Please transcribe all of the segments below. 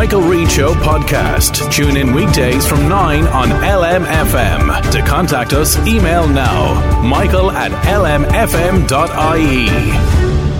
Michael Reade Show podcast. Tune in weekdays from 9 on LMFM. To contact us, email now michael at lmfm.ie.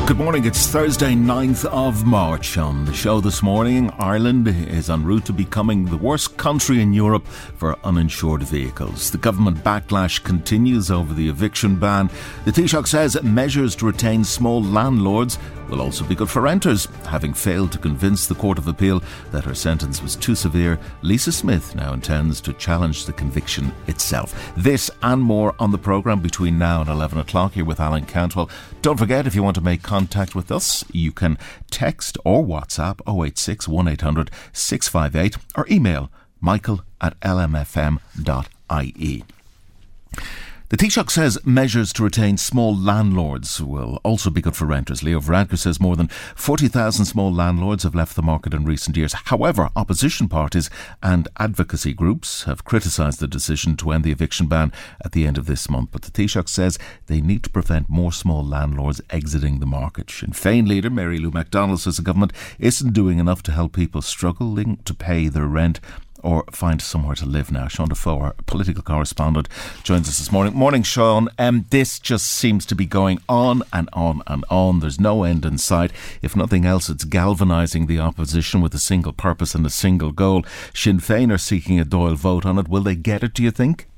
Good morning. It's Thursday, 9th of March. On the show this morning, Ireland is en route to becoming the worst country in Europe for uninsured vehicles. The government backlash continues over the eviction ban. The Taoiseach says measures to retain small landlords will also be good for renters. Having failed to convince the Court of Appeal that her sentence was too severe, Lisa Smith now intends to challenge the conviction itself. This and more on the programme between now and 11 o'clock here with Alan Cantwell. Don't forget, if you want to make contact with us, you can text or WhatsApp 086 1800 658 or email michael at lmfm.ie. The Taoiseach says measures to retain small landlords will also be good for renters. Leo Varadkar says more than 40,000 small landlords have left the market in recent years. However, opposition parties and advocacy groups have criticised the decision to end the eviction ban at the end of this month. But the Taoiseach says they need to prevent more small landlords exiting the market. Sinn Féin leader Mary Lou McDonald says the government isn't doing enough to help people struggling to pay their rent or find somewhere to live now. Sean Defoe, our political correspondent, joins us this morning. Morning, Sean. Um, this just seems to be going on and on and on. There's no end in sight. If nothing else, it's galvanising the opposition with a single purpose and a single goal. Sinn Féin are seeking a Dáil vote on it. Will they get it, do you think?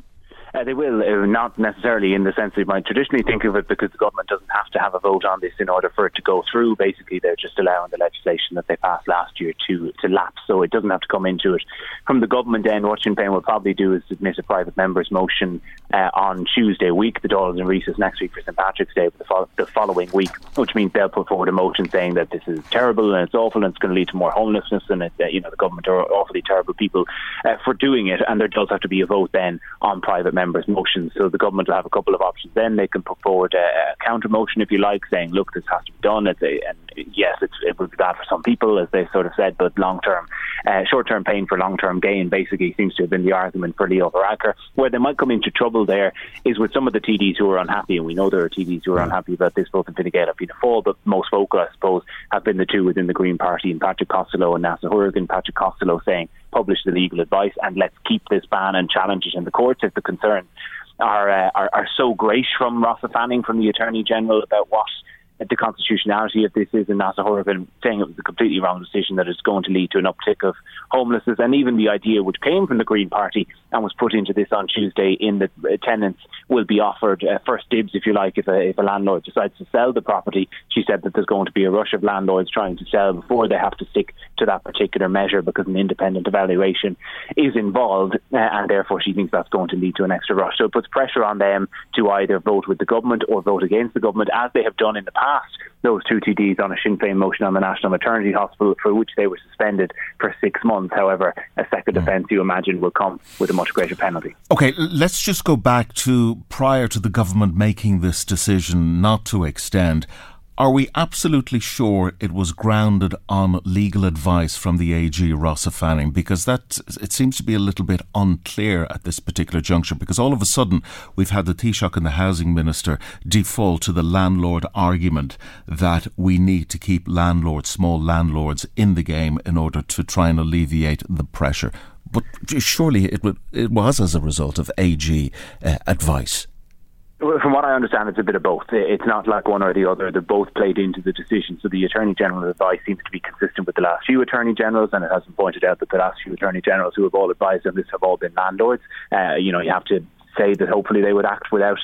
Uh, they will, uh, not necessarily in the sense they might traditionally think of it because the government doesn't have to have a vote on this in order for it to go through. Basically, they're just allowing the legislation that they passed last year to, to lapse, so it doesn't have to come into it. From the government end, what Sinn Féin will probably do is submit a private member's motion uh, on Tuesday week. The Dáil is in next week for St Patrick's Day, but the, fo- the following week, which means they'll put forward a motion saying that this is terrible and it's awful and it's going to lead to more homelessness and it, uh, you know the government are awfully terrible people uh, for doing it, and there does have to be a vote then on private members' motions. So the government will have a couple of options. Then they can put forward a, a counter motion, if you like, saying, "Look, this has to be done." A, and yes, it's, it would be bad for some people, as they sort of said, but long term, uh, short term pain for long term gain, basically seems to have been the argument for Leo Varadkar. Where they might come into trouble there is with some of the TDs who are unhappy, and we know there are TDs who are unhappy about this, both in Fine Gael and Fianna Fáil, but most vocal, I suppose, have been the two within the Green Party, and Patrick Costello and Neasa Hourigan. Patrick Costello saying, publish the legal advice and let's keep this ban and challenge it in the courts if the concerns are, uh, are, are so great from Rossa Fanning, from the Attorney General, about what the constitutionality of this is, and Neasa Hourigan saying it was a completely wrong decision that it's going to lead to an uptick of homelessness, and even the idea which came from the Green Party and was put into this on Tuesday in that tenants will be offered uh, first dibs, if you like, if a, if a landlord decides to sell the property. She said that there's going to be a rush of landlords trying to sell before they have to stick to that particular measure because an independent evaluation is involved, uh, and therefore she thinks that's going to lead to an extra rush. So it puts pressure on them to either vote with the government or vote against the government, as they have done in the past. Those two TDs on a Sinn Féin motion on the National Maternity Hospital, for which they were suspended for six months. However, a second Mm. offence, you imagine, will come with a much greater penalty. Okay, let's just go back to prior to the government making this decision not to extend. Are we absolutely sure it was grounded on legal advice from the AG Rossa Fanning? Because that it seems to be a little bit unclear at this particular juncture. Because all of a sudden we've had the Taoiseach and the Housing Minister default to the landlord argument that we need to keep landlords, small landlords, in the game in order to try and alleviate the pressure. But surely it, it was as a result of AG uh, advice. From what I understand, it's a bit of both. It's not like one or the other. They're both played into the decision. So the Attorney General's advice seems to be consistent with the last few Attorney Generals, and it has been pointed out that the last few Attorney Generals who have all advised on this have all been landlords. Uh, you know, you have to say that hopefully they would act without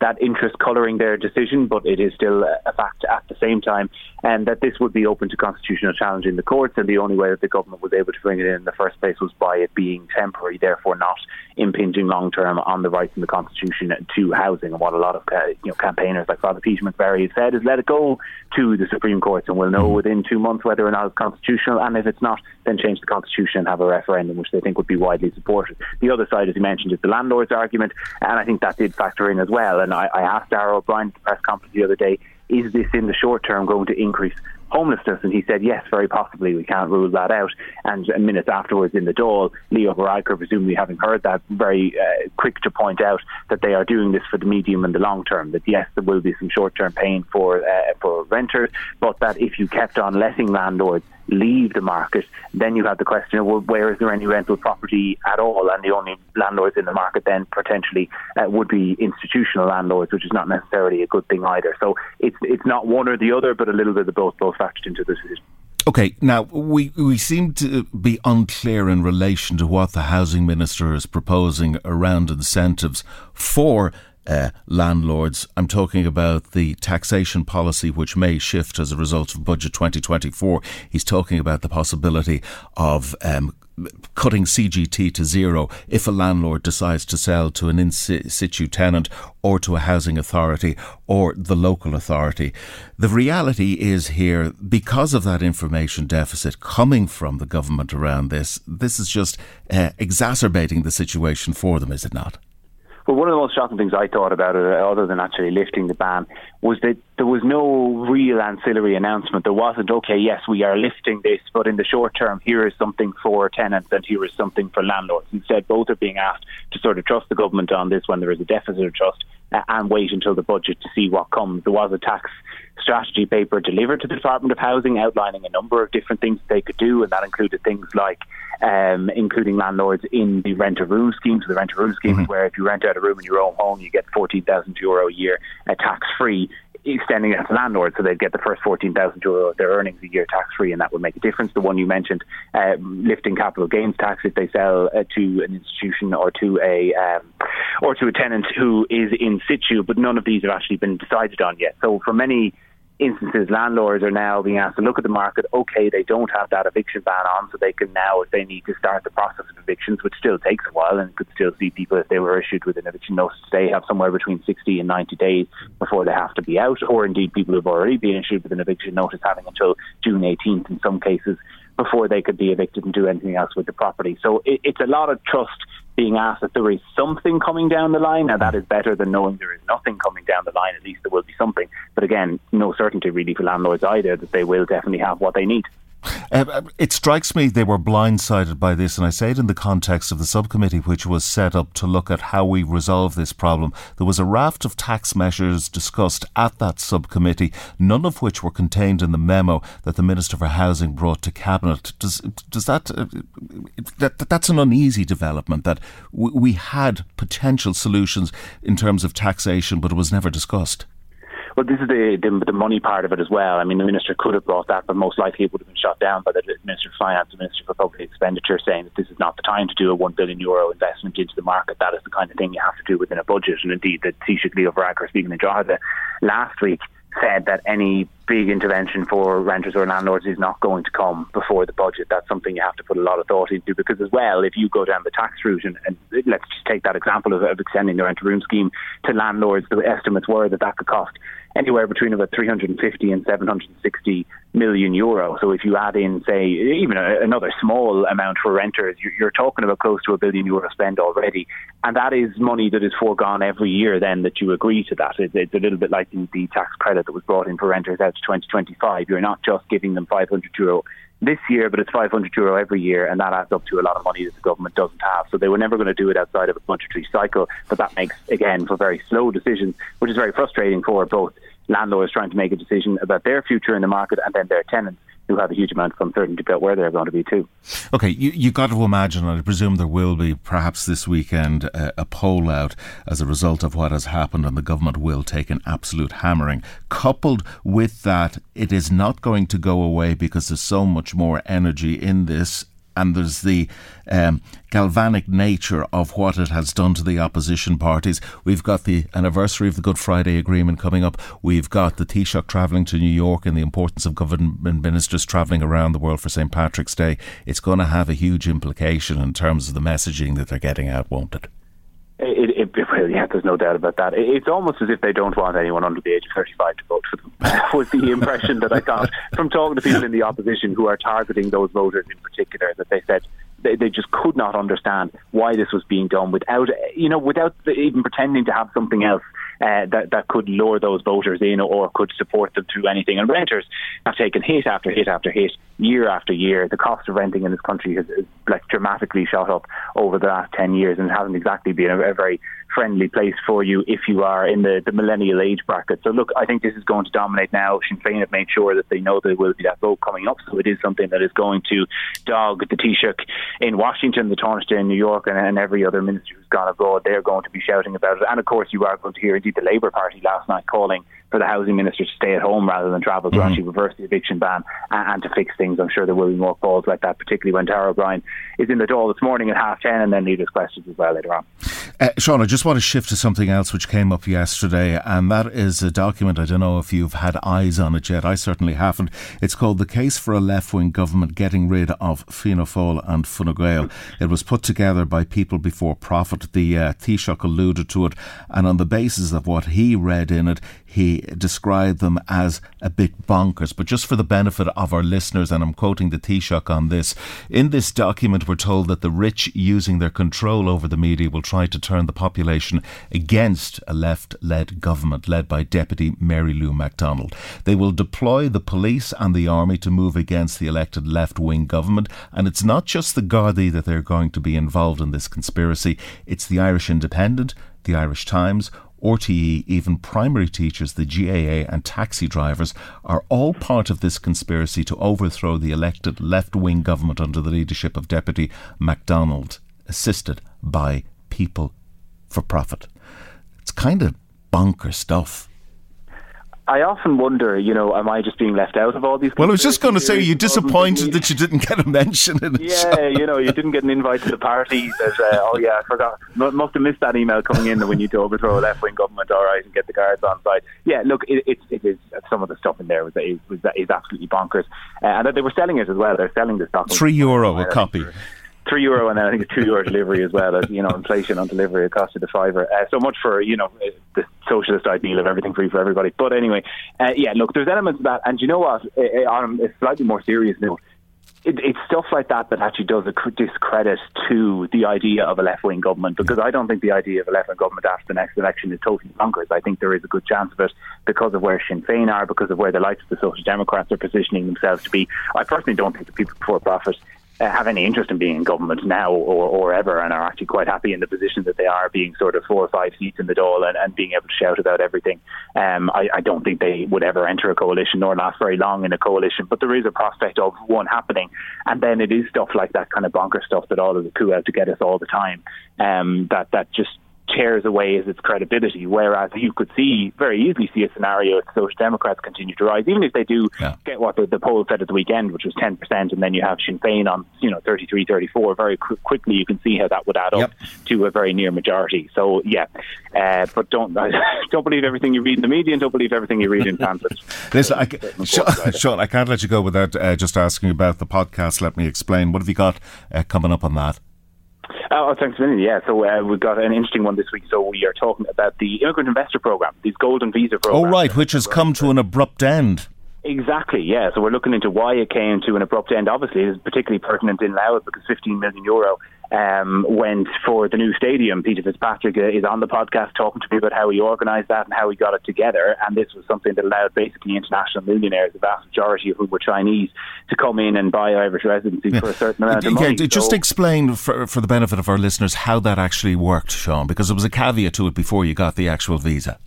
that interest colouring their decision, but it is still a fact at the same time, and that this would be open to constitutional challenge in the courts, and the only way that the government was able to bring it in in the first place was by it being temporary, therefore not impinging long term on the rights in the constitution to housing. And what a lot of uh, you know campaigners like Father Peter McVerry have said is let it go to the Supreme Court, and we'll know mm-hmm. within two months whether or not it's constitutional, and if it's not, then change the constitution and have a referendum, which they think would be widely supported. The other side, as you mentioned, is the landlord's argument, and I think that did factor in as well. And I, I asked Darragh O'Brien at the press conference the other day, is this in the short term going to increase homelessness? And he said, yes, very possibly. We can't rule that out. And minutes afterwards in the Dáil, Leo Varadkar, presumably having heard that, very uh, quick to point out that they are doing this for the medium and the long term. That yes, there will be some short term pain for uh, for renters, but that if you kept on letting landlords leave the market, then you have the question of well, where is there any rental property at all? And the only landlords in the market then potentially uh, would be institutional landlords, which is not necessarily a good thing either. So it's it's not one or the other, but a little bit of both both factored into the decision. Okay, now we, we seem to be unclear in relation to what the housing minister is proposing around incentives for uh, landlords. I'm talking about the taxation policy, which may shift as a result of Budget 2024. He's talking about the possibility of um, cutting CGT to zero if a landlord decides to sell to an in situ tenant or to a housing authority or the local authority. The reality is here, because of that information deficit coming from the government around this, this is just uh, exacerbating the situation for them, is it not? Well, one of the most shocking things I thought about it, other than actually lifting the ban, was that there was no real ancillary announcement. There wasn't, okay, yes, we are lifting this, but in the short term, here is something for tenants and here is something for landlords. Instead, both are being asked to sort of trust the government on this when there is a deficit of trust uh, and wait until the budget to see what comes. There was a tax strategy paper delivered to the Department of Housing outlining a number of different things they could do, and that included things like um, including landlords in the rent a room scheme. So the rent a room scheme mm-hmm. is where if you rent out a room in your own home, you get fourteen thousand euro a year uh, tax free extending that to landlords so they'd get the first 14,000 euro of their earnings a year tax free and that would make a difference. The one you mentioned, uh, lifting capital gains tax if they sell uh, to an institution or to a um, or to a tenant who is in situ, but none of these have actually been decided on yet. So for many instances, landlords are now being asked to look at the market. Okay, they don't have that eviction ban on, so they can now, if they need to start the process of evictions, which still takes a while, and could still see people if they were issued with an eviction notice today have somewhere between 60 and 90 days before they have to be out, or indeed people who've already been issued with an eviction notice having until June 18th in some cases before they could be evicted and do anything else with the property. So it, it's a lot of trust being asked that there is something coming down the line. Now, that is better than knowing there is nothing coming down the line. At least there will be something. But again, no certainty really for landlords either that they will definitely have what they need. Uh, it strikes me they were blindsided by this, and I say it in the context of the subcommittee which was set up to look at how we resolve this problem. There was a raft of tax measures discussed at that subcommittee, none of which were contained in the memo that the Minister for Housing brought to Cabinet. Does, does that, uh, that that's an uneasy development that we had potential solutions in terms of taxation, but it was never discussed? Well, this is the, the, the money part of it as well. I mean, the minister could have brought that, but most likely it would have been shot down by the Minister of Finance the Minister for Public Expenditure, saying that this is not the time to do a one billion euro investment into the market. That is the kind of thing you have to do within a budget. And indeed, the Taoiseach Leo Varadkar speaking in Drogheda last week said that any big intervention for renters or landlords is not going to come before the budget. That's something you have to put a lot of thought into because, as well, if you go down the tax route, and, and let's just take that example of, of extending the rent to room scheme to landlords, the estimates were that that could cost anywhere between about 350 and 760 million euro. So if you add in, say, even a, another small amount for renters, you're, you're, talking about close to a billion euro spend already. And that is money that is foregone every year then that you agree to that. It's, it's a little bit like the, the tax credit that was brought in for renters out to 2025. You're not just giving them 500 euro this year, but it's 500 euro every year, and that adds up to a lot of money that the government doesn't have. So they were never going to do it outside of a budgetary cycle, but that makes, again, for very slow decisions, which is very frustrating for both landlords trying to make a decision about their future in the market and then their tenants who have a huge amount of uncertainty about where they're going to be too. Okay, you you got to imagine, and I presume there will be perhaps this weekend a poll out as a result of what has happened, and the government will take an absolute hammering. Coupled with that, it is not going to go away because there's so much more energy in this and there's the um, galvanic nature of what it has done to the opposition parties. We've got the anniversary of the Good Friday Agreement coming up. We've got the Taoiseach travelling to New York and the importance of government ministers travelling around the world for St. Patrick's Day. It's going to have a huge implication in terms of the messaging that they're getting out, won't it? It, it, it will, yeah, there's no doubt about that. It, it's almost as if they don't want anyone under the age of 35 to vote for them. That was the impression that I got from talking to people in the opposition who are targeting those voters in particular, that they said they, they just could not understand why this was being done without, you know, without even pretending to have something else uh, that that could lure those voters in or could support them through anything. And renters have taken hit after hit after hit, year after year. The cost of renting in this country has, has like dramatically shot up over the last ten years, and hasn't exactly been a, a very friendly place for you if you are in the, the millennial age bracket. So look, I think this is going to dominate now. Sinn Féin have made sure that they know there will be that vote coming up, so it is something that is going to dog the Taoiseach in Washington, the Taoiseach in New York, and, and every other minister who's gone abroad. They're going to be shouting about it, and of course you are going to hear indeed the Labour Party last night calling for the housing minister to stay at home rather than travel to mm-hmm. actually reverse the eviction ban and, and, to fix things. I'm sure there will be more calls like that, particularly when Darragh O'Brien is in the Dáil this morning at half ten and then leaders' questions as well later on. Uh, Sean, I just want to shift to something else which came up yesterday, and that is a document. I don't know if you've had eyes on it yet. I certainly haven't. It's called The Case for a Left Wing Government Getting Rid of Fianna Fáil and Fine Gael. It was put together by People Before Profit. The uh, Taoiseach alluded to it, and on the basis of what he read in it, he described them as a bit bonkers. But just for the benefit of our listeners, and I'm quoting the Taoiseach on this, in this document we're told that the rich using their control over the media will try to turn the population against a left-led government led by Deputy Mary Lou McDonald. They will deploy the police and the army to move against the elected left-wing government, and it's not just the Gardaí that they're going to be involved in this conspiracy, it's the Irish Independent, the Irish Times, RTE, even primary teachers, the GAA, and taxi drivers are all part of this conspiracy to overthrow the elected left wing government under the leadership of Deputy McDonald, assisted by people for profit. It's kind of bonker stuff. I often wonder, you know, am I just being left out of all these? Well, I was just going to say, you're disappointed that you didn't get a mention in it. Yeah, you know, you didn't get an invite to the party. uh, oh yeah, I forgot. Must have missed that email coming in that we need to overthrow a left-wing government, all right, and get the guards on side. Yeah, look, it, it, it is some of the stuff in there was is, was, is absolutely bonkers, uh, and that they were selling it as well. They're selling the stock. Three euro a copy three euro and then I think it's two euro delivery as well. As you know, inflation on delivery it costed a fiver. Uh, so much for you know the socialist ideal of everything free for everybody. But anyway, uh, yeah, look, there's elements of that, and you know what? Uh, uh, on a slightly more serious note. It, it's stuff like that that actually does a discredit to the idea of a left wing government because I don't think the idea of a left wing government after the next election is totally bonkers. I think there is a good chance of it because of where Sinn Féin are, because of where the likes of the Social Democrats are positioning themselves to be. I personally don't think the people before profit uh, have any interest in being in government now or, or ever and are actually quite happy in the position that they are, being sort of four or five seats in the Dáil and, and being able to shout about everything. Um, I, I don't think they would ever enter a coalition nor last very long in a coalition, but there is a prospect of one happening. And then it is stuff like that kind of bonker stuff that all of the coup out to get us all the time um, that, that just tears away as its credibility. Whereas you could see very easily see a scenario if Social Democrats continue to rise, even if they do yeah. get what the, the poll said at the weekend, which was 10%, and then you have Sinn Féin on you know 33, 34. Very qu- quickly, you can see how that would add up yep. to a very near majority. So yeah, uh, but don't don't believe everything you read in the media, and don't believe everything you read in pamphlets. Listen, I, Sean, Sean, I can't let you go without uh, just asking about the podcast. Let me explain. What have you got uh, coming up on that? Oh, thanks a million. Yeah, so uh, we've got an interesting one this week. So we are talking about the immigrant investor program, these golden visa programs. Oh, right, which has come to an abrupt end. Exactly, yeah. So we're looking into why it came to an abrupt end. Obviously, it's particularly pertinent in Louth because 15 million euro um, went for the new stadium. Peter Fitzpatrick uh, is on the podcast talking to me about how he organised that and how he got it together. And this was something that allowed basically international millionaires, the vast majority of whom were Chinese, to come in and buy Irish residency yeah. for a certain amount of money. Yeah, just so, explain for, for the benefit of our listeners how that actually worked, Sean, because there was a caveat to it before you got the actual visa.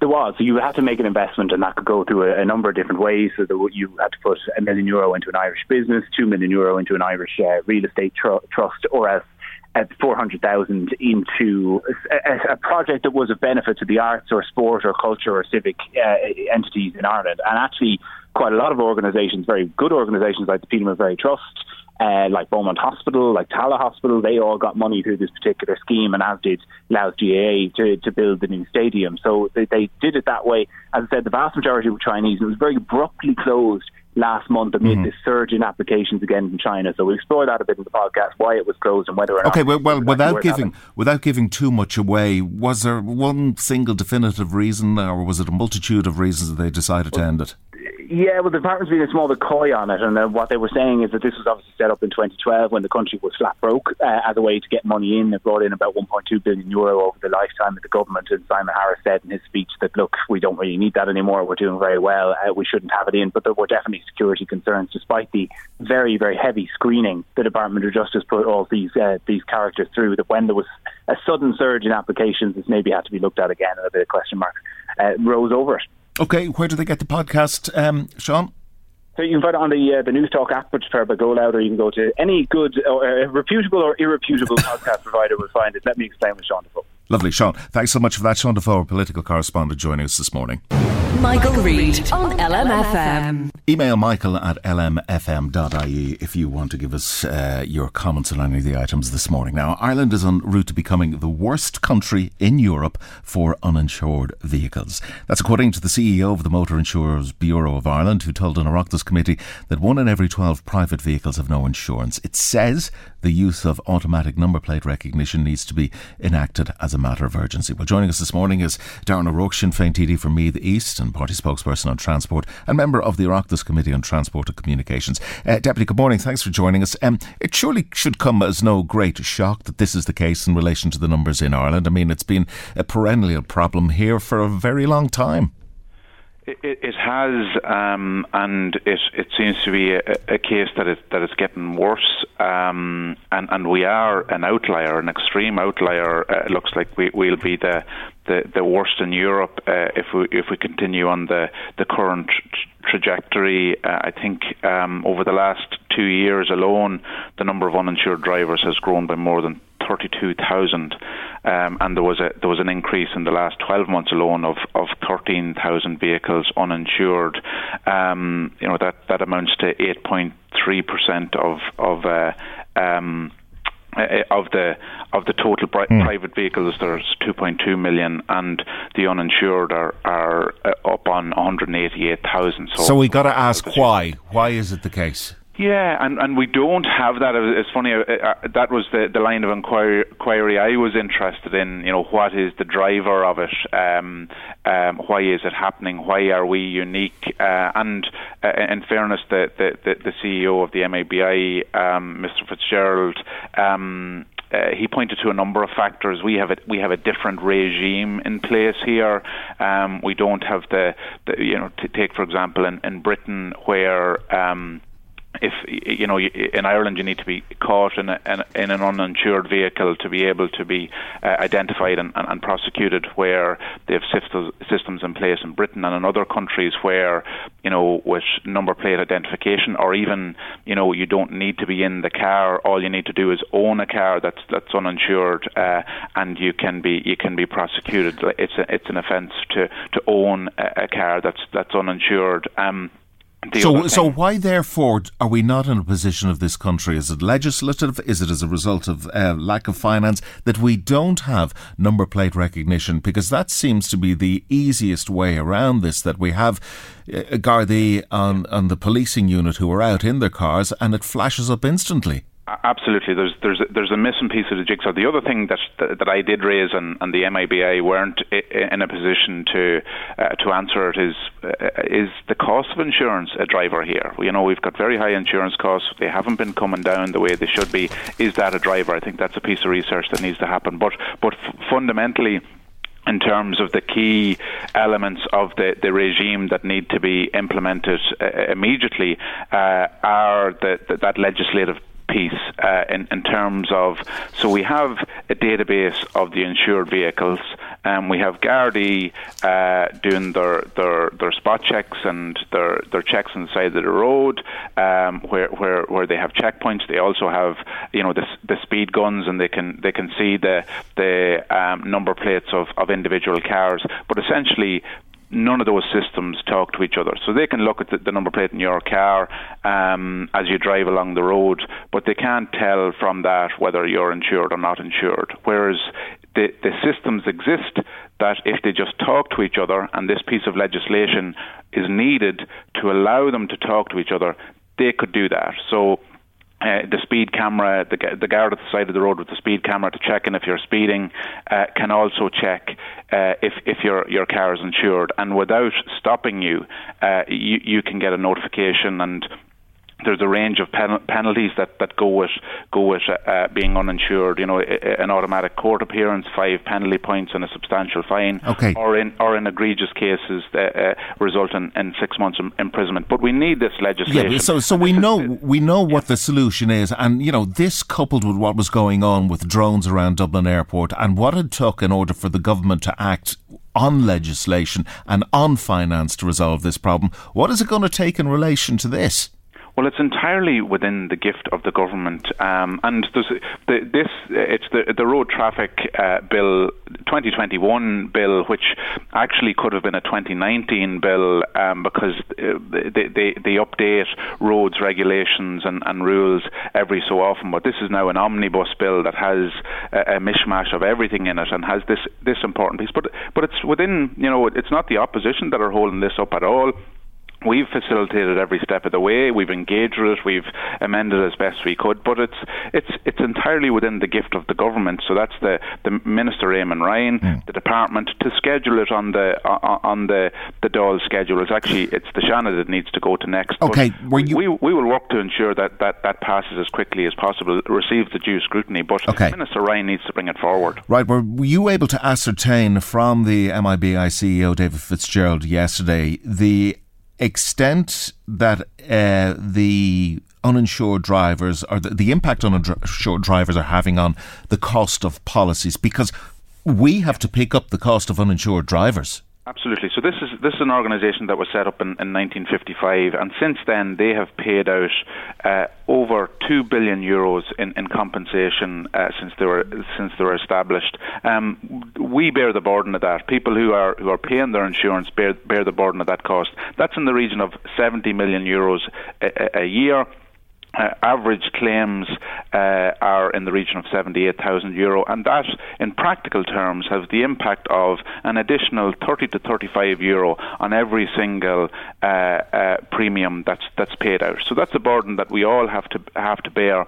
There was. So you had to make an investment, and that could go through a, a number of different ways. So you had to put a million euro into an Irish business, two million euro into an Irish uh, real estate tr- trust, or else at 400,000 into a, a, project that was of benefit to the arts or sport or culture or civic uh, entities in Ireland. And actually, quite a lot of organisations, very good organisations like the Peter McVerry Trust, uh, like Beaumont Hospital, like Tallaght Hospital, they all got money through this particular scheme, and as did Louth GAA to, to build the new stadium. So they, they did it that way. As I said, the vast majority were Chinese, and it was very abruptly closed last month amid mm-hmm. this surge in applications again from China. So we explore that a bit in the podcast, why it was closed and whether or not. Okay, well, well without giving without giving too much away, was there one single definitive reason, or was it a multitude of reasons that they decided well, to end it? Yeah, well, the department's been a small bit coy on it, and uh, what they were saying is that this was obviously set up in 2012 when the country was flat broke uh, as a way to get money in. They brought in about 1.2 billion euro over the lifetime of the government, and Simon Harris said in his speech that, look, we don't really need that anymore. We're doing very well. Uh, we shouldn't have it in, but there were definitely security concerns, despite the very, very heavy screening the Department of Justice put all these uh, these characters through. That when there was a sudden surge in applications, this maybe had to be looked at again, and a bit of question mark uh, rose over it. Okay, where do they get the podcast, um, Sean? So you can find it on the uh, the Newstalk app, which is powered by GoLoud, or you can go to any good, or, uh, reputable or irreputable podcast provider will find it. Let me explain with Sean Defoe. Lovely, Sean. Thanks so much for that. Sean Defoe, political correspondent, joining us this morning. Michael, Reade on LMFM. Email michael at lmfm.ie if you want to give us uh, your comments on any of the items this morning. Now, Ireland is en route to becoming the worst country in Europe for uninsured vehicles. That's according to the CEO of the Motor Insurers Bureau of Ireland, who told an Oireachtas committee that one in every 12 private vehicles have no insurance. It says the use of automatic number plate recognition needs to be enacted as a matter of urgency. Well, joining us this morning is Darren O'Rourke, Sinn Féin TD for Meath East and party spokesperson on transport and member of the Oireachtas Committee on Transport and Communications. Uh, Deputy, good morning. Thanks for joining us. Um, it surely should come as no great shock that this is the case in relation to the numbers in Ireland. I mean, it's been a perennial problem here for a very long time. It, it has, um, and it, it seems to be a, a case that it that it's getting worse, um, and and we are an outlier, an extreme outlier. Uh, it looks like we will be the, the the worst in Europe uh, if we if we continue on the the current trajectory. Uh, I think um, over the last two years alone, the number of uninsured drivers has grown by more than 32,000, um, and there was a there was an increase in the last 12 months alone of of 13,000 vehicles uninsured. Um, you know that that amounts to 8.3 percent of of uh, um, uh, of the of the total pri- mm. private vehicles, there's 2.2 million, and the uninsured are are uh, up on 188,000. So, so we got to ask why. Why is it the case? Yeah, and, and we don't have that. It's funny. Uh, uh, that was the, the line of inquiry, inquiry I was interested in. You know, what is the driver of it? Um, um, why is it happening? Why are we unique? Uh, and uh, in fairness, the, the, the, CEO of the MIBI, um, Mr. Fitzgerald, um, uh, he pointed to a number of factors. We have a we have a different regime in place here. Um, we don't have the, the you know to take for example in, in Britain where um, if you know in Ireland you need to be caught in, a, in an uninsured vehicle to be able to be uh, identified and, and, and, prosecuted where they have systems in place in Britain and in other countries where you know with number plate identification or even you know you don't need to be in the car. All you need to do is own a car that's that's uninsured uh, and you can be you can be prosecuted. It's a, it's an offence to to own a, a car that's that's uninsured. Um, so, so why, therefore, are we not in a position of this country? Is it legislative? Is it as a result of uh, lack of finance that we don't have number plate recognition? Because that seems to be the easiest way around this. That we have uh, Gardaí on on the policing unit who are out in their cars, and it flashes up instantly. Absolutely, there's there's there's a missing piece of the jigsaw. The other thing that that, I did raise and, and the MIBI weren't in a position to uh, to answer it is uh, is the cost of insurance a driver here. You know we've got very high insurance costs. They haven't been coming down the way they should be. Is that a driver? I think that's a piece of research that needs to happen. But but fundamentally in terms of the key elements of the, the regime that need to be implemented uh, immediately uh, are the, the, that legislative piece uh, in, in terms of so we have a database of the insured vehicles. Um, we have Gardaí uh, doing their, their their spot checks and their their checks on the side of the road um, where, where where they have checkpoints. They also have you know the, the speed guns and they can they can see the the um, number plates of, of individual cars. But essentially none of those systems talk to each other. So they can look at the, the number plate in your car um, as you drive along the road, but they can't tell from that whether you're insured or not insured. Whereas the, the systems exist that if they just talk to each other, and this piece of legislation is needed to allow them to talk to each other, they could do that. So uh, the speed camera, the, the guard at the side of the road with the speed camera to check in if you're speeding, uh, can also check uh, if if your your car is insured, and without stopping you, uh, you you can get a notification and there's a range of pen- penalties that, that go with go with uh, uh being uninsured. You know, an automatic court appearance, five penalty points, and a substantial fine. Okay. Or in or in egregious cases that uh, result in, in six months imprisonment. But we need this legislation. Yeah. So so we know we know what the solution is, and you know this coupled with what was going on with drones around Dublin Airport and what it took in order for the government to act on legislation and on finance to resolve this problem. What is it going to take in relation to this? Well, it's entirely within the gift of the government, um, and the, this. It's the the road traffic uh, bill 2021 bill, which actually could have been a 2019 bill um, because uh, they, they they update roads regulations and, and rules every so often. But this is now an omnibus bill that has a, a mishmash of everything in it and has this this important piece. But but it's within you know it's not the opposition that are holding this up at all. We've facilitated every step of the way. We've engaged with it. We've amended as best we could. But it's it's it's entirely within the gift of the government. So that's the, the Minister Eamon Ryan, mm. the department to schedule it on the on the the Dáil schedule. It's actually it's the Seanad that needs to go to next. Okay, you... we we will work to ensure that, that that passes as quickly as possible, receives the due scrutiny. But okay. Minister Ryan needs to bring it forward. Right. Were you able to ascertain from the MIBI CEO David Fitzgerald yesterday the extent that uh, the uninsured drivers or the, the impact uninsured drivers are having on the cost of policies because we have to pick up the cost of uninsured drivers. Absolutely. So this is this is an organisation that was set up in, in 1955, and since then they have paid out uh, over two billion euros in, in compensation uh, since they were since they were established. Um, we bear the burden of that. People who are who are paying their insurance bear bear the burden of that cost. That's in the region of 70 million euros a, a year. Uh, average claims uh, are in the region of 78,000 euro, and that, in practical terms, has the impact of an additional 30 to 35 euro on every single uh, uh premium that's that's paid out. So that's a burden that we all have to have to bear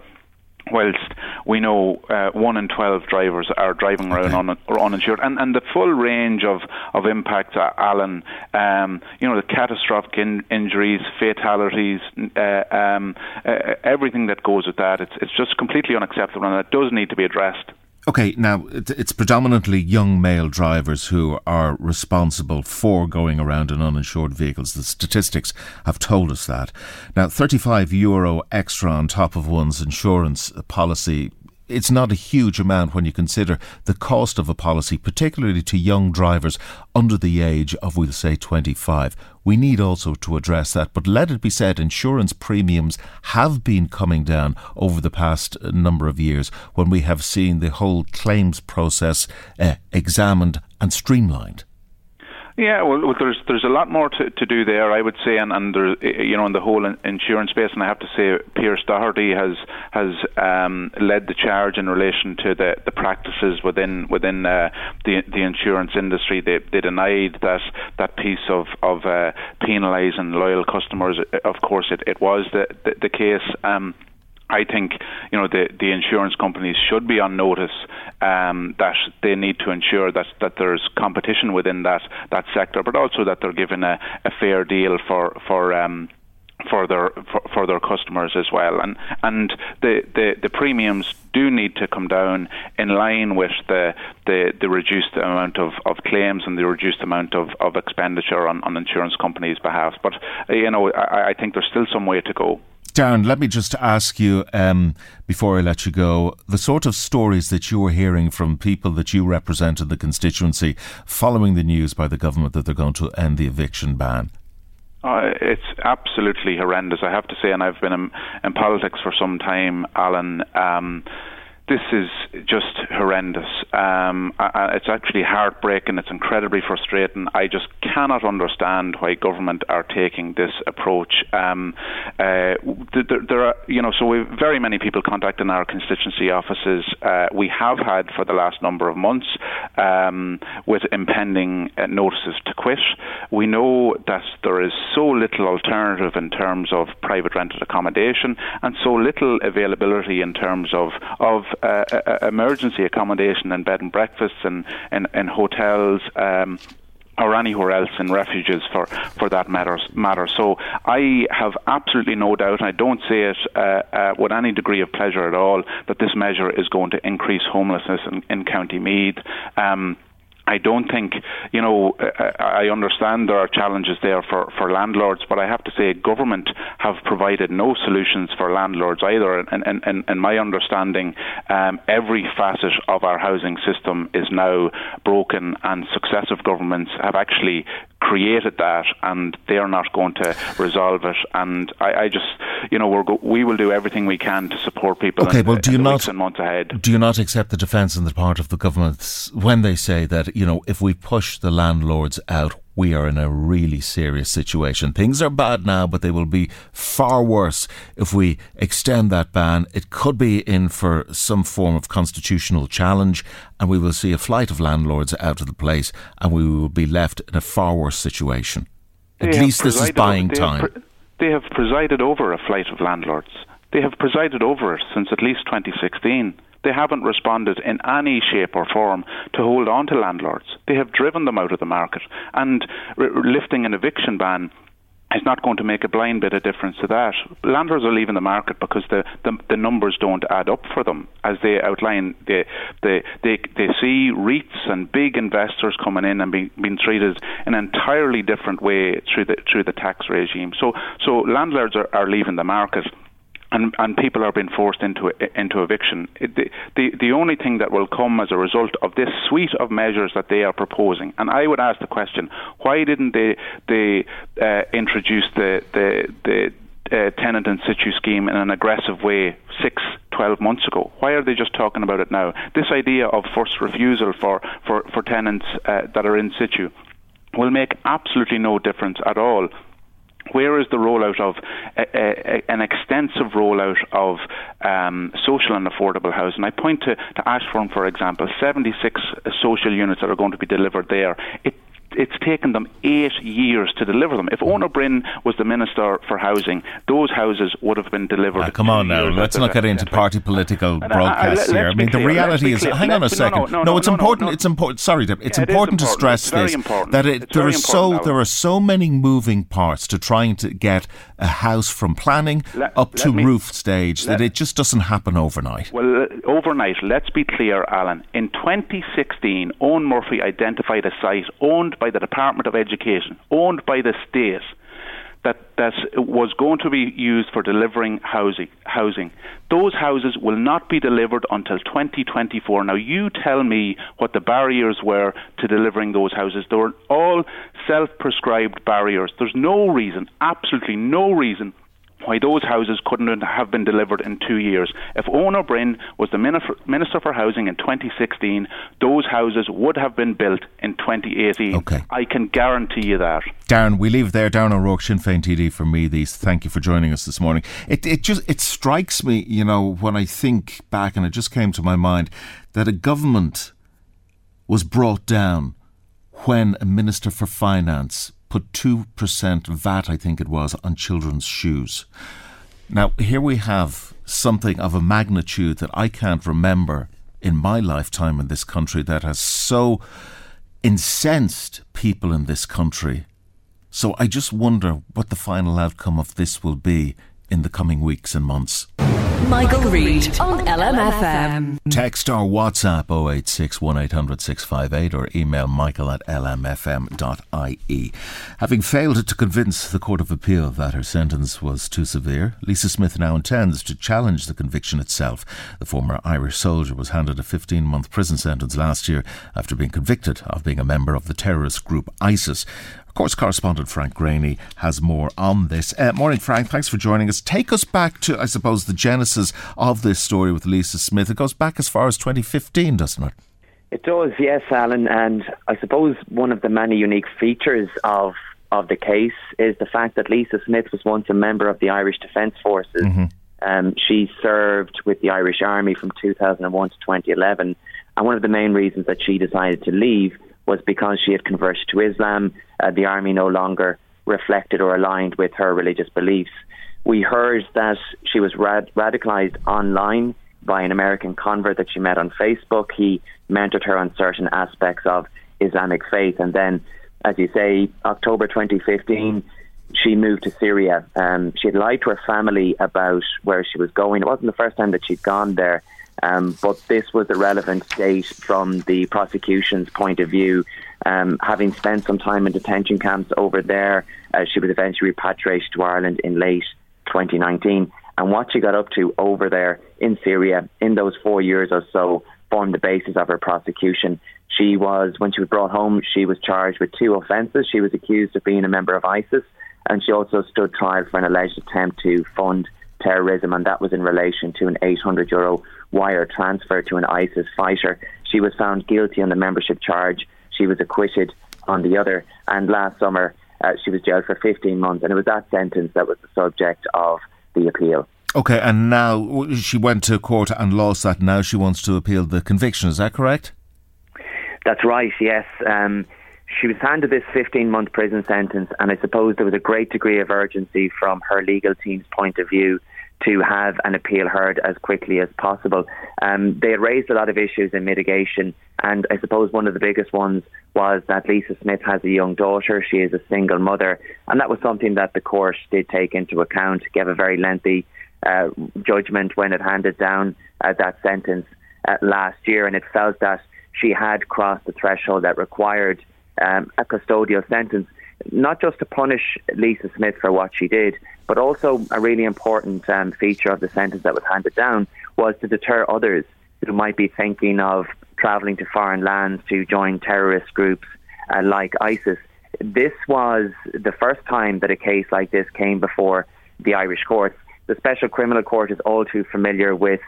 whilst we know uh, one in 12 drivers are driving around okay. un- or uninsured. And, and the full range of, of impacts, uh, Alan, um, you know, the catastrophic in- injuries, fatalities, uh, um, uh, everything that goes with that, it's, it's just completely unacceptable and it does need to be addressed. Okay, now it's predominantly young male drivers who are responsible for going around in uninsured vehicles. The statistics have told us that. Now, 35 euro extra on top of one's insurance policy it's not a huge amount when you consider the cost of a policy, particularly to young drivers under the age of, we'll say, 25. We need also to address that. But let it be said, insurance premiums have been coming down over the past number of years when we have seen the whole claims process uh, examined and streamlined. Yeah, well, there's there's a lot more to, to do there, I would say, and and there, you know, in the whole insurance space, and I have to say, Pearse Doherty has has um, led the charge in relation to the, the practices within within uh, the the insurance industry. They they denied that that piece of of uh, penalising loyal customers. Of course, it, it was the the, the case. Um, I think you know the the insurance companies should be on notice um, that they need to ensure that, that there's competition within that that sector, but also that they're given a, a fair deal for for um, for their for, for, their customers as well. And and the, the, the premiums do need to come down in line with the the, the reduced amount of, of claims and the reduced amount of, of expenditure on, on insurance companies' behalf. But you know, I, I think there's still some way to go. Darren, let me just ask you um, before I let you go the sort of stories that you're hearing from people that you represent in the constituency following the news by the government that they're going to end the eviction ban. Uh, it's absolutely horrendous, I have to say, and I've been in, in politics for some time, Alan. Um, this is just horrendous. Um, I, it's actually heartbreaking. It's incredibly frustrating. I just cannot understand why government are taking this approach. Um, uh, there, there, are, you know, so we very many people contacting our constituency offices. Uh, we have had for the last number of months um, with impending uh, notices to quit. We know that there is so little alternative in terms of private rented accommodation and so little availability in terms of of uh, emergency accommodation and bed and breakfasts and in, in hotels. Um, or anywhere else in refuges for, for that matter, matter. So I have absolutely no doubt, and I don't say it uh, uh, with any degree of pleasure at all, that this measure is going to increase homelessness in, in County Meath. Um, I don't think, you know, I understand there are challenges there for, for landlords, but I have to say government have provided no solutions for landlords either. And, and, and, and my understanding, um, every facet of our housing system is now broken, and successive governments have actually created that, and they are not going to resolve it. And I, I just, you know, we're go- we will do everything we can to support people. Okay, in, well, do you not and months ahead. Do you not accept the defence on the part of the governments when they say that you know if we push the landlords out, we are in a really serious situation. Things are bad now, but they will be far worse if we extend that ban. It could be in for some form of constitutional challenge, and we will see a flight of landlords out of the place, and we will be left in a far worse situation. They At least this is buying they time. Have pre- they have presided over a flight of landlords. They have presided over it since at least 2016. They haven't responded in any shape or form to hold on to landlords. They have driven them out of the market. And lifting an eviction ban is not going to make a blind bit of difference to that. Landlords are leaving the market because the, the, the numbers don't add up for them. As they outline, they, they, they, they see REITs and big investors coming in and being, being treated in an entirely different way through the, through the tax regime. So, so landlords are, are leaving the market and and people are being forced into into eviction. It, the, the the only thing that will come as a result of this suite of measures that they are proposing, and I would ask the question: Why didn't they they uh, introduce the the the uh, tenant in situ scheme in an aggressive way six, twelve months ago. Why are they just talking about it now? This idea of first refusal for, for, for tenants uh, that are in situ will make absolutely no difference at all where is the rollout of a, a, an extensive rollout of um, social and affordable housing? I point to, to Ashbourne, for example, 76 social units that are going to be delivered there. It it's taken them eight years to deliver them. If Eoin Ó was the Minister for Housing, those houses would have been delivered. Now, come on now, let's not get into party political broadcasts uh, here. I mean, the reality is, hang on a second. No, it's important. It's important. Sorry, it's important to stress this that it, there are so there are so many moving parts to trying to get a house from planning let, up to me, roof stage let, that it just doesn't happen overnight. Well, overnight. Let's be clear, Alan. In 2016, Eoin Murphy identified a site owned by the Department of Education, owned by the state, that, that was going to be used for delivering housing. Housing. Those houses will not be delivered until 2024. Now, you tell me what the barriers were to delivering those houses. They were all self-prescribed barriers. There's no reason, absolutely no reason why those houses couldn't have been delivered in two years. If Eoin Ó Broin was the Minister for Housing in 2016, those houses would have been built in 2018. Okay. I can guarantee you that. Darren, we leave there. Darren O'Rourke, Sinn Féin TD for Meath. Thank you for joining us this morning. It, it just it strikes me, you know, when I think back, and it just came to my mind that a government was brought down when a Minister for Finance put 2% VAT, I think it was, on children's shoes. Now, here we have something of a magnitude that I can't remember in my lifetime in this country that has so incensed people in this country. So I just wonder what the final outcome of this will be in the coming weeks and months. Michael, Reade on LMFM. Text or WhatsApp 086 1800 658 or email michael at lmfm.ie. Having failed to convince the Court of Appeal that her sentence was too severe, Lisa Smith now intends to challenge the conviction itself. The former Irish soldier was handed a 15 month prison sentence last year after being convicted of being a member of the terrorist group ISIS. Of course, correspondent Frank Greaney has more on this. Uh, morning, Frank. Thanks for joining us. Take us back to, I suppose, the genesis of this story with Lisa Smith. It goes back as far as 2015, doesn't it? It does, yes, Alan. And I suppose one of the many unique features of of the case is the fact that Lisa Smith was once a member of the Irish Defence Forces. Mm-hmm. Um, she served with the Irish Army from 2001 to 2011, and one of the main reasons that she decided to leave was because she had converted to Islam. Uh, the army no longer reflected or aligned with her religious beliefs. We heard that she was rad- radicalized online by an American convert that she met on Facebook. He mentored her on certain aspects of Islamic faith, and then as you say, October 2015, she moved to Syria. Um, she had lied to her family about where she was going. It wasn't the first time that she'd gone there, um, but this was a relevant date from the prosecution's point of view. Um, having spent some time in detention camps over there, uh, she was eventually repatriated to Ireland in late 2019. And what she got up to over there in Syria in those four years or so formed the basis of her prosecution. She was, when she was brought home, she was charged with two offences. She was accused of being a member of ISIS, and she also stood trial for an alleged attempt to fund terrorism, and that was in relation to an 800 euro wire transfer to an ISIS fighter. She was found guilty on the membership charge. She was acquitted on the other, and last summer uh, she was jailed for 15 months, and it was that sentence that was the subject of the appeal. Okay, and now she went to court and lost that. Now she wants to appeal the conviction. Is that correct? That's right, yes. Um, she was handed this 15 month prison sentence, and I suppose there was a great degree of urgency from her legal team's point of view to have an appeal heard as quickly as possible. Um, they had raised a lot of issues in mitigation, and I suppose one of the biggest ones was that Lisa Smith has a young daughter. She is a single mother, and that was something that the court did take into account, gave a very lengthy uh, judgment when it handed down uh, that sentence uh, last year, and it felt that she had crossed the threshold that required um, a custodial sentence, not just to punish Lisa Smith for what she did, but also a really important um, feature of the sentence that was handed down was to deter others who might be thinking of travelling to foreign lands to join terrorist groups uh, like ISIS. This was the first time that a case like this came before the Irish courts. The Special Criminal Court is all too familiar with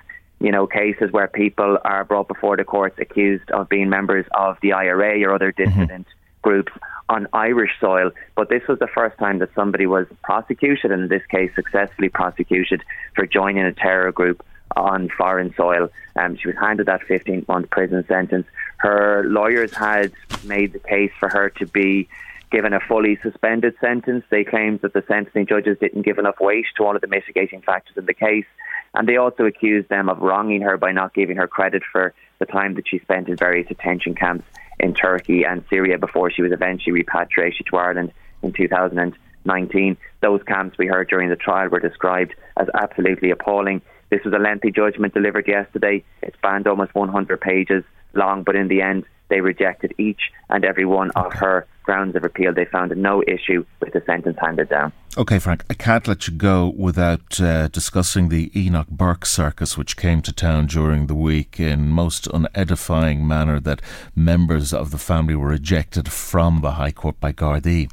you know, cases where people are brought before the courts accused of being members of the IRA or other dissident mm-hmm. groups on Irish soil. But this was the first time that somebody was prosecuted, and in this case, successfully prosecuted for joining a terror group on foreign soil. Um, she was handed that 15 month prison sentence. Her lawyers had made the case for her to be given a fully suspended sentence. They claimed that the sentencing judges didn't give enough weight to all of the mitigating factors in the case. And they also accused them of wronging her by not giving her credit for the time that she spent in various detention camps in Turkey and Syria before she was eventually repatriated to Ireland in 2019. Those camps we heard during the trial were described as absolutely appalling. This was a lengthy judgment delivered yesterday. It spanned almost 100 pages long, but in the end, they rejected each and every one of her grounds of appeal. They found no issue with the sentence handed down. Okay, Frank, I can't let you go without uh, discussing the Enoch Burke circus, which came to town during the week in most unedifying manner. That members of the family were ejected from the High Court by Gardaí.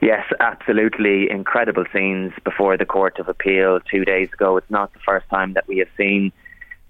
Yes, absolutely incredible scenes before the Court of Appeal two days ago. It's not the first time that we have seen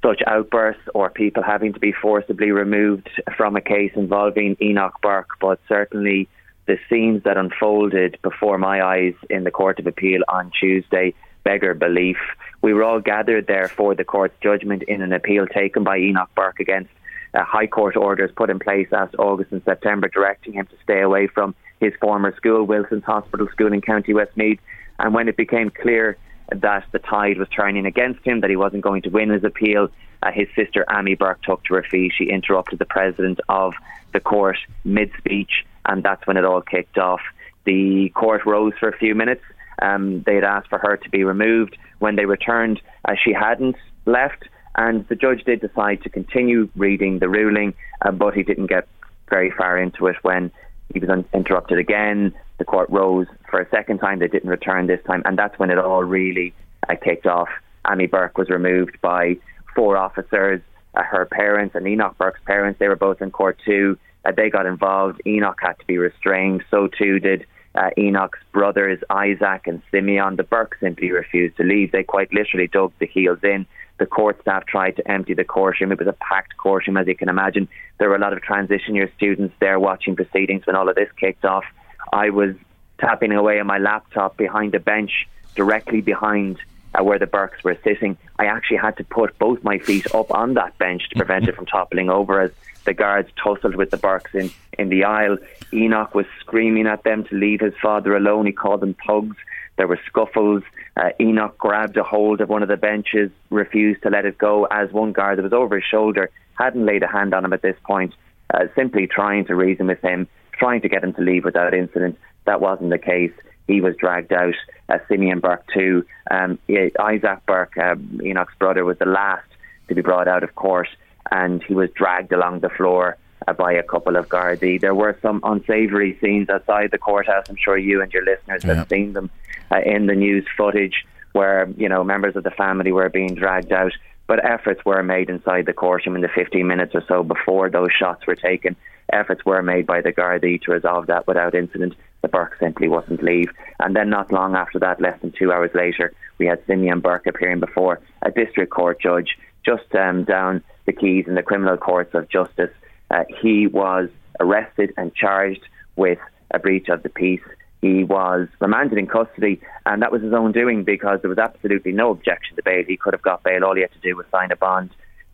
such outbursts or people having to be forcibly removed from a case involving Enoch Burke, but certainly the scenes that unfolded before my eyes in the Court of Appeal on Tuesday beggar belief. We were all gathered there for the court's judgment in an appeal taken by Enoch Burke against uh, High Court orders put in place last August and September directing him to stay away from his former school, Wilson's Hospital School in County Westmeath. And when it became clear that the tide was turning against him, that he wasn't going to win his appeal. Uh, his sister, Amy Burke, took to her feet. She interrupted the president of the court mid speech, and that's when it all kicked off. The court rose for a few minutes. Um, they had asked for her to be removed. When they returned, uh, she hadn't left, and the judge did decide to continue reading the ruling, uh, but he didn't get very far into it when he was un- interrupted again. The court rose for a second time. They didn't return this time, and that's when it all really uh, kicked off. Amy Burke was removed by four officers. Uh, her parents and Enoch Burke's parents, they were both in court too. Uh, they got involved. Enoch had to be restrained. So too did uh, Enoch's brothers, Isaac and Simeon. The Burke simply refused to leave. They quite literally dug the heels in. The court staff tried to empty the courtroom. It was a packed courtroom, as you can imagine. There were a lot of transition year students there watching proceedings when all of this kicked off. I was tapping away on my laptop behind a bench directly behind uh, where the Burkes were sitting. I actually had to put both my feet up on that bench to prevent it from toppling over as the guards tussled with the Burkes in, in the aisle. Enoch was screaming at them to leave his father alone. He called them thugs. There were scuffles. Uh, Enoch grabbed a hold of one of the benches, refused to let it go, as one guard that was over his shoulder hadn't laid a hand on him at this point, uh, simply trying to reason with him, trying to get him to leave without incident. That wasn't the case. He was dragged out. Uh, Simeon Burke, too. Um, Isaac Burke, uh, Enoch's brother, was the last to be brought out of court, and he was dragged along the floor uh, by a couple of Gardaí. There were some unsavoury scenes outside the courthouse. I'm sure you and your listeners yeah. have seen them uh, in the news footage where you know members of the family were being dragged out. But efforts were made inside the courtroom in the 15 minutes or so before those shots were taken. Efforts were made by the Gardaí to resolve that without incident. The Burke simply wasn't leave. And then not long after that, less than two hours later, we had Simeon Burke appearing before a district court judge just um, down the quays in the criminal courts of justice. Uh, he was arrested and charged with a breach of the peace he was remanded in custody, and that was his own doing because there was absolutely no objection to bail. He could have got bail. All he had to do was sign a bond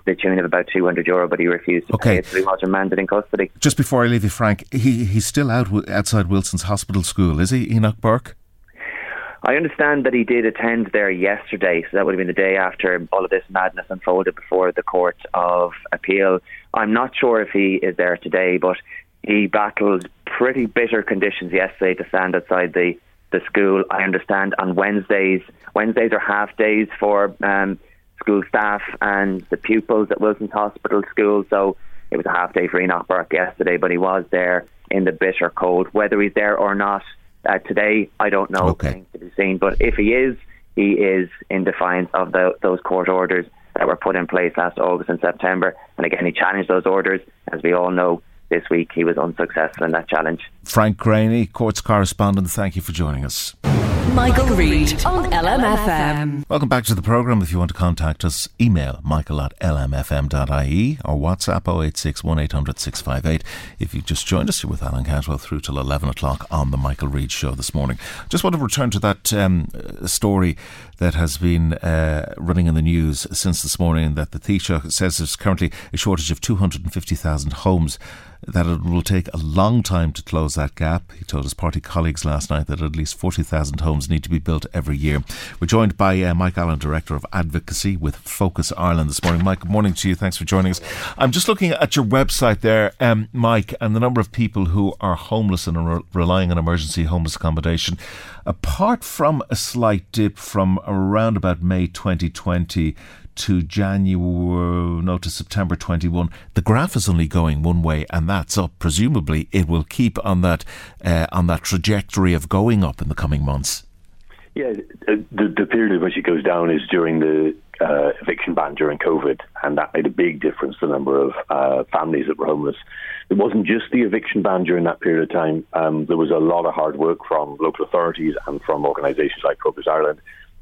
the tune of about 200 euro, but he refused to okay. pay it, so he was remanded in custody. Just before I leave you, Frank, he, he's still out outside Wilson's Hospital School, is he, Enoch Burke? I understand that he did attend there yesterday, so that would have been the day after all of this madness unfolded before the Court of Appeal. I'm not sure if he is there today, but he battled pretty bitter conditions yesterday to stand outside the, the school. I understand on Wednesdays, Wednesdays are half days for um, school staff and the pupils at Wilson's Hospital School. So it was a half day for Enoch Burke yesterday, but he was there in the bitter cold. Whether he's there or not uh, today, I don't know. Okay. To be seen. But if he is, he is in defiance of the, those court orders that were put in place last August and September. And again, he challenged those orders, as we all know this week he was unsuccessful in that challenge. Frank Greaney, Courts correspondent, thank you for joining us. Michael, Reade on LMFM. Welcome back to the programme. If you want to contact us, email michael at lmfm.ie or WhatsApp 086 1800 658. If you've just joined us, you're with Alan Cantwell through till 11 o'clock on the Michael Reade Show this morning. Just want to return to that um, story that has been uh, running in the news since this morning that the Taoiseach says there's currently a shortage of 250,000 homes that it will take a long time to close that gap. He told his party colleagues last night that at least 40,000 homes need to be built every year. We're joined by uh, Mike Allen, Director of Advocacy with Focus Ireland this morning. Mike, good morning to you. Thanks for joining us. I'm just looking at your website there, um, Mike, and the number of people who are homeless and are relying on emergency homeless accommodation. Apart from a slight dip from around about May 2020 to January, no, to September 21, the graph is only going one way, and that's up. Presumably, it will keep on that uh, on that trajectory of going up in the coming months. Yeah, the, the period in which it goes down is during the uh, eviction ban during COVID, and that made a big difference the number of uh, families that were homeless. It wasn't just the eviction ban during that period of time. Um, there was a lot of hard work from local authorities and from organisations like Focus Ireland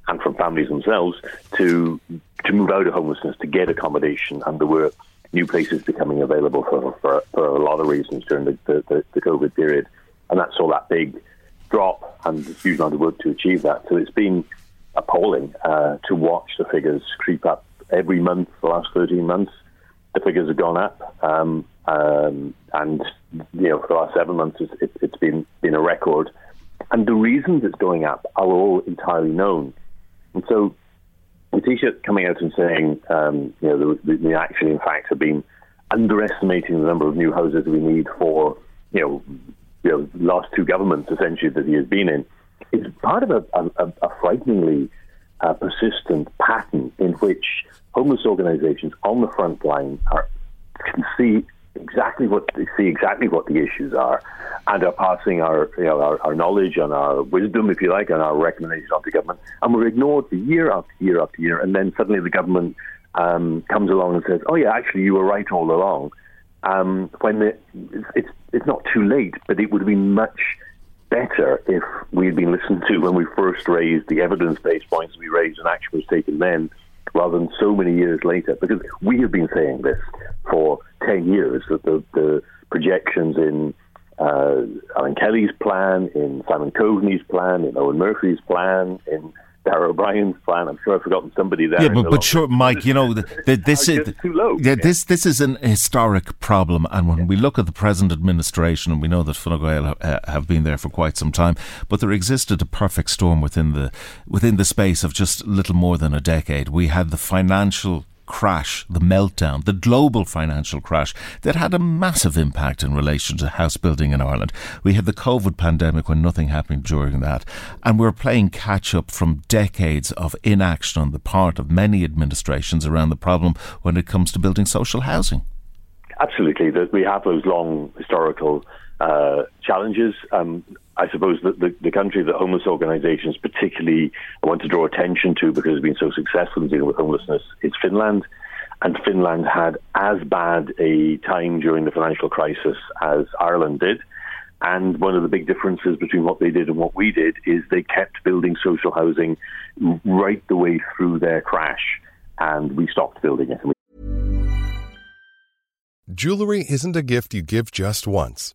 and from families themselves to to move out of homelessness, to get accommodation, and there were new places becoming available for, for, for a lot of reasons during the, the, the, COVID period. And that saw that big drop and a huge amount of work to achieve that. So it's been appalling uh, to watch the figures creep up every month for the last 13 months. The figures have gone up. Um, um, and, you know, for the last seven months, it's, it, it's been, been a record. And the reasons it's going up are all entirely known. And so the Taoiseach coming out and saying, um, you know, the, the, actually, in fact, have been underestimating the number of new houses we need for, you know, you know, last two governments essentially that he has been in, is part of a, a, a frighteningly uh, persistent pattern in which homeless organisations on the front line are, can see exactly what they see exactly what the issues are, and are passing our you know our, our knowledge and our wisdom, if you like, and our recommendations on to government, and we're ignored for year after year after year, and then suddenly the government um, comes along and says, "Oh yeah, actually you were right all along." um, when the, it's it's not too late, but it would have been much better if we had been listened to when we first raised the evidence-based points we raised and action was taken then, rather than so many years later. Because we have been saying this for ten years that the, the projections in uh, Alan Kelly's plan, in Simon Coveney's plan, in Eoghan Murphy's plan, in O'Brien's plan. I'm sure I've forgotten somebody there. Yeah, but, but sure, Mike, you know, the, the, this is too low. Yeah, this this is an historic problem, and when yeah. we look at the present administration, and we know that Fine Gael uh, have been there for quite some time, but there existed a perfect storm within the within the space of just little more than a decade. We had the financial crash, the meltdown, the global financial crash that had a massive impact in relation to house building in Ireland. We had the COVID pandemic when nothing happened during that. And we're playing catch up from decades of inaction on the part of many administrations around the problem when it comes to building social housing. Absolutely. We have those long historical uh, challenges. Um, I suppose that the, the country that homeless organisations particularly want to draw attention to because it's been so successful in dealing with homelessness is Finland. And Finland had as bad a time during the financial crisis as Ireland did. And one of the big differences between what they did and what we did is they kept building social housing right the way through their crash. And we stopped building it. Jewelry isn't a gift you give just once.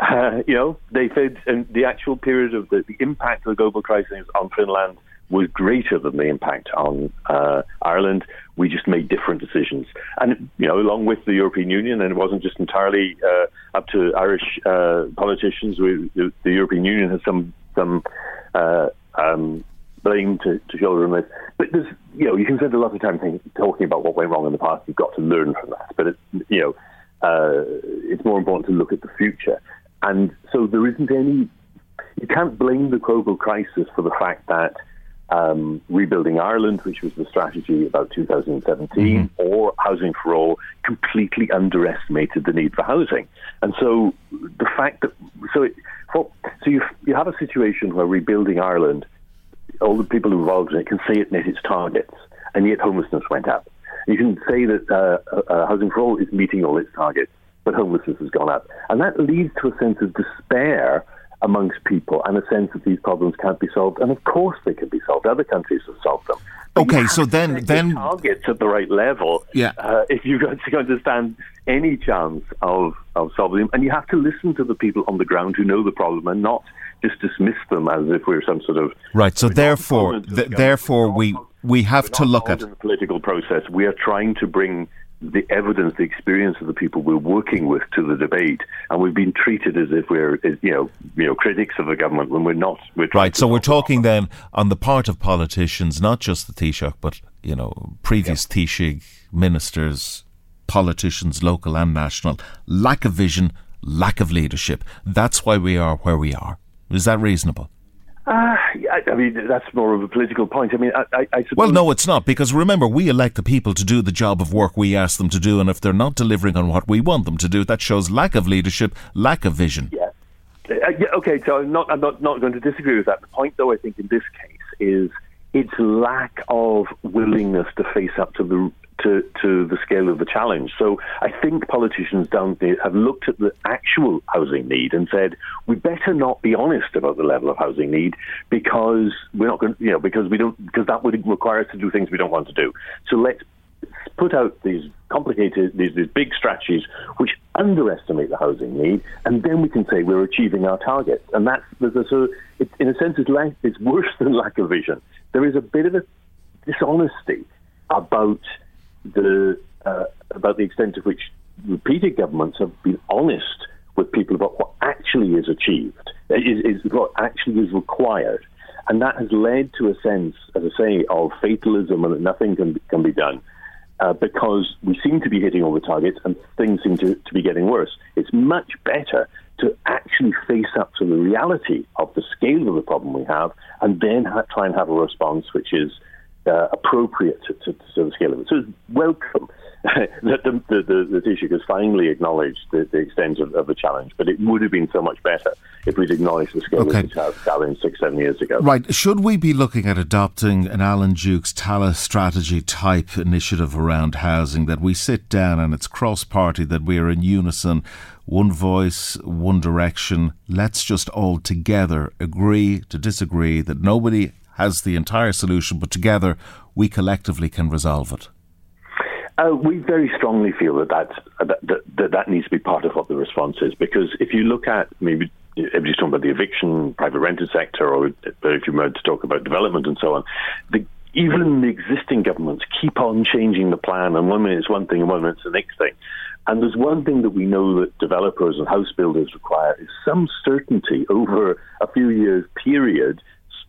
Uh, you know, they said and the actual period of the, the impact of the global crisis on Finland was greater than the impact on uh, Ireland. We just made different decisions, and you know, along with the European Union, and it wasn't just entirely uh, up to Irish uh, politicians. We, the, the, European Union has some some uh, um, blame to, to shoulder on this, but there's you know, you can spend a lot of time talking about what went wrong in the past. You've got to learn from that, but it, you know, uh, it's more important to look at the future. And so there isn't any, you can't blame the global crisis for the fact that um, Rebuilding Ireland, which was the strategy about 2017, mm-hmm. or Housing for All, completely underestimated the need for housing. And so the fact that, so, it, so you, you have a situation where Rebuilding Ireland, all the people involved in it can say it met its targets, and yet homelessness went up. You can say that uh, uh, Housing for All is meeting all its targets, but homelessness has gone up. And that leads to a sense of despair amongst people and a sense that these problems can't be solved. And of course they can be solved. Other countries have solved them. But okay, so then then targets at the right level. Yeah. Uh, if you're going to understand any chance of of solving them, and you have to listen to the people on the ground who know the problem and not just dismiss them as if we're some sort of right. So therefore, th- therefore we we have to look at the political process. We are trying to bring the evidence, the experience of the people we're working with to the debate, and we've been treated as if we're, you know, you know, critics of the government when we're not. We're right. So we're talking then on the part of politicians, not just the Taoiseach, but you know, previous yeah. Taoiseach ministers, politicians, local and national, lack of vision, lack of leadership. That's why we are where we are. Is that reasonable? Uh, I, mean, that's more of a political point. I mean, I, I, I Well, no, it's not, because remember, we elect the people to do the job of work we ask them to do, and if they're not delivering on what we want them to do, that shows lack of leadership, lack of vision. Yeah. Uh, yeah okay, so I'm not, I'm not, not going to disagree with that. The point, though, I think in this case is its lack of willingness to face up to the to, to the scale of the challenge. So I think politicians down there have looked at the actual housing need and said, we better not be honest about the level of housing need because we're not going, you know, because we don't, because that would require us to do things we don't want to do. So let's put out these complicated, these, these big strategies which underestimate the housing need, and then we can say we're achieving our targets. And that's there's a so. It, in a sense, it's, like, it's worse than lack of vision. There is a bit of a dishonesty about the uh, about the extent to which repeated governments have been honest with people about what actually is achieved, is, is what actually is required. And that has led to a sense, as I say, of fatalism and that nothing can can be done uh, because we seem to be hitting all the targets and things seem to, to be getting worse. It's much better to actually face up to the reality of the scale of the problem we have and then ha- try and have a response which is uh, appropriate to, to, to, the scale of it. So it's welcome that the, the, the, the Taoiseach has finally acknowledged the, the extent of, of, the challenge, but it would have been so much better if we'd acknowledged the scale okay. of the challenge six, seven years ago. Right. Should we be looking at adopting an Alan Dukes Tallaght strategy type initiative around housing that we sit down and it's cross party, that we are in unison, one voice, one direction? Let's just all together agree to disagree that nobody has the entire solution, but together we collectively can resolve it? Uh, we very strongly feel that, that, that that needs to be part of what the response is because if you look at maybe everybody's talking about the eviction, private rented sector, or if you were to talk about development and so on, the, even the existing governments keep on changing the plan, and one minute it's one thing, and one minute it's the next thing. And there's one thing that we know that developers and house builders require is some certainty over a few years period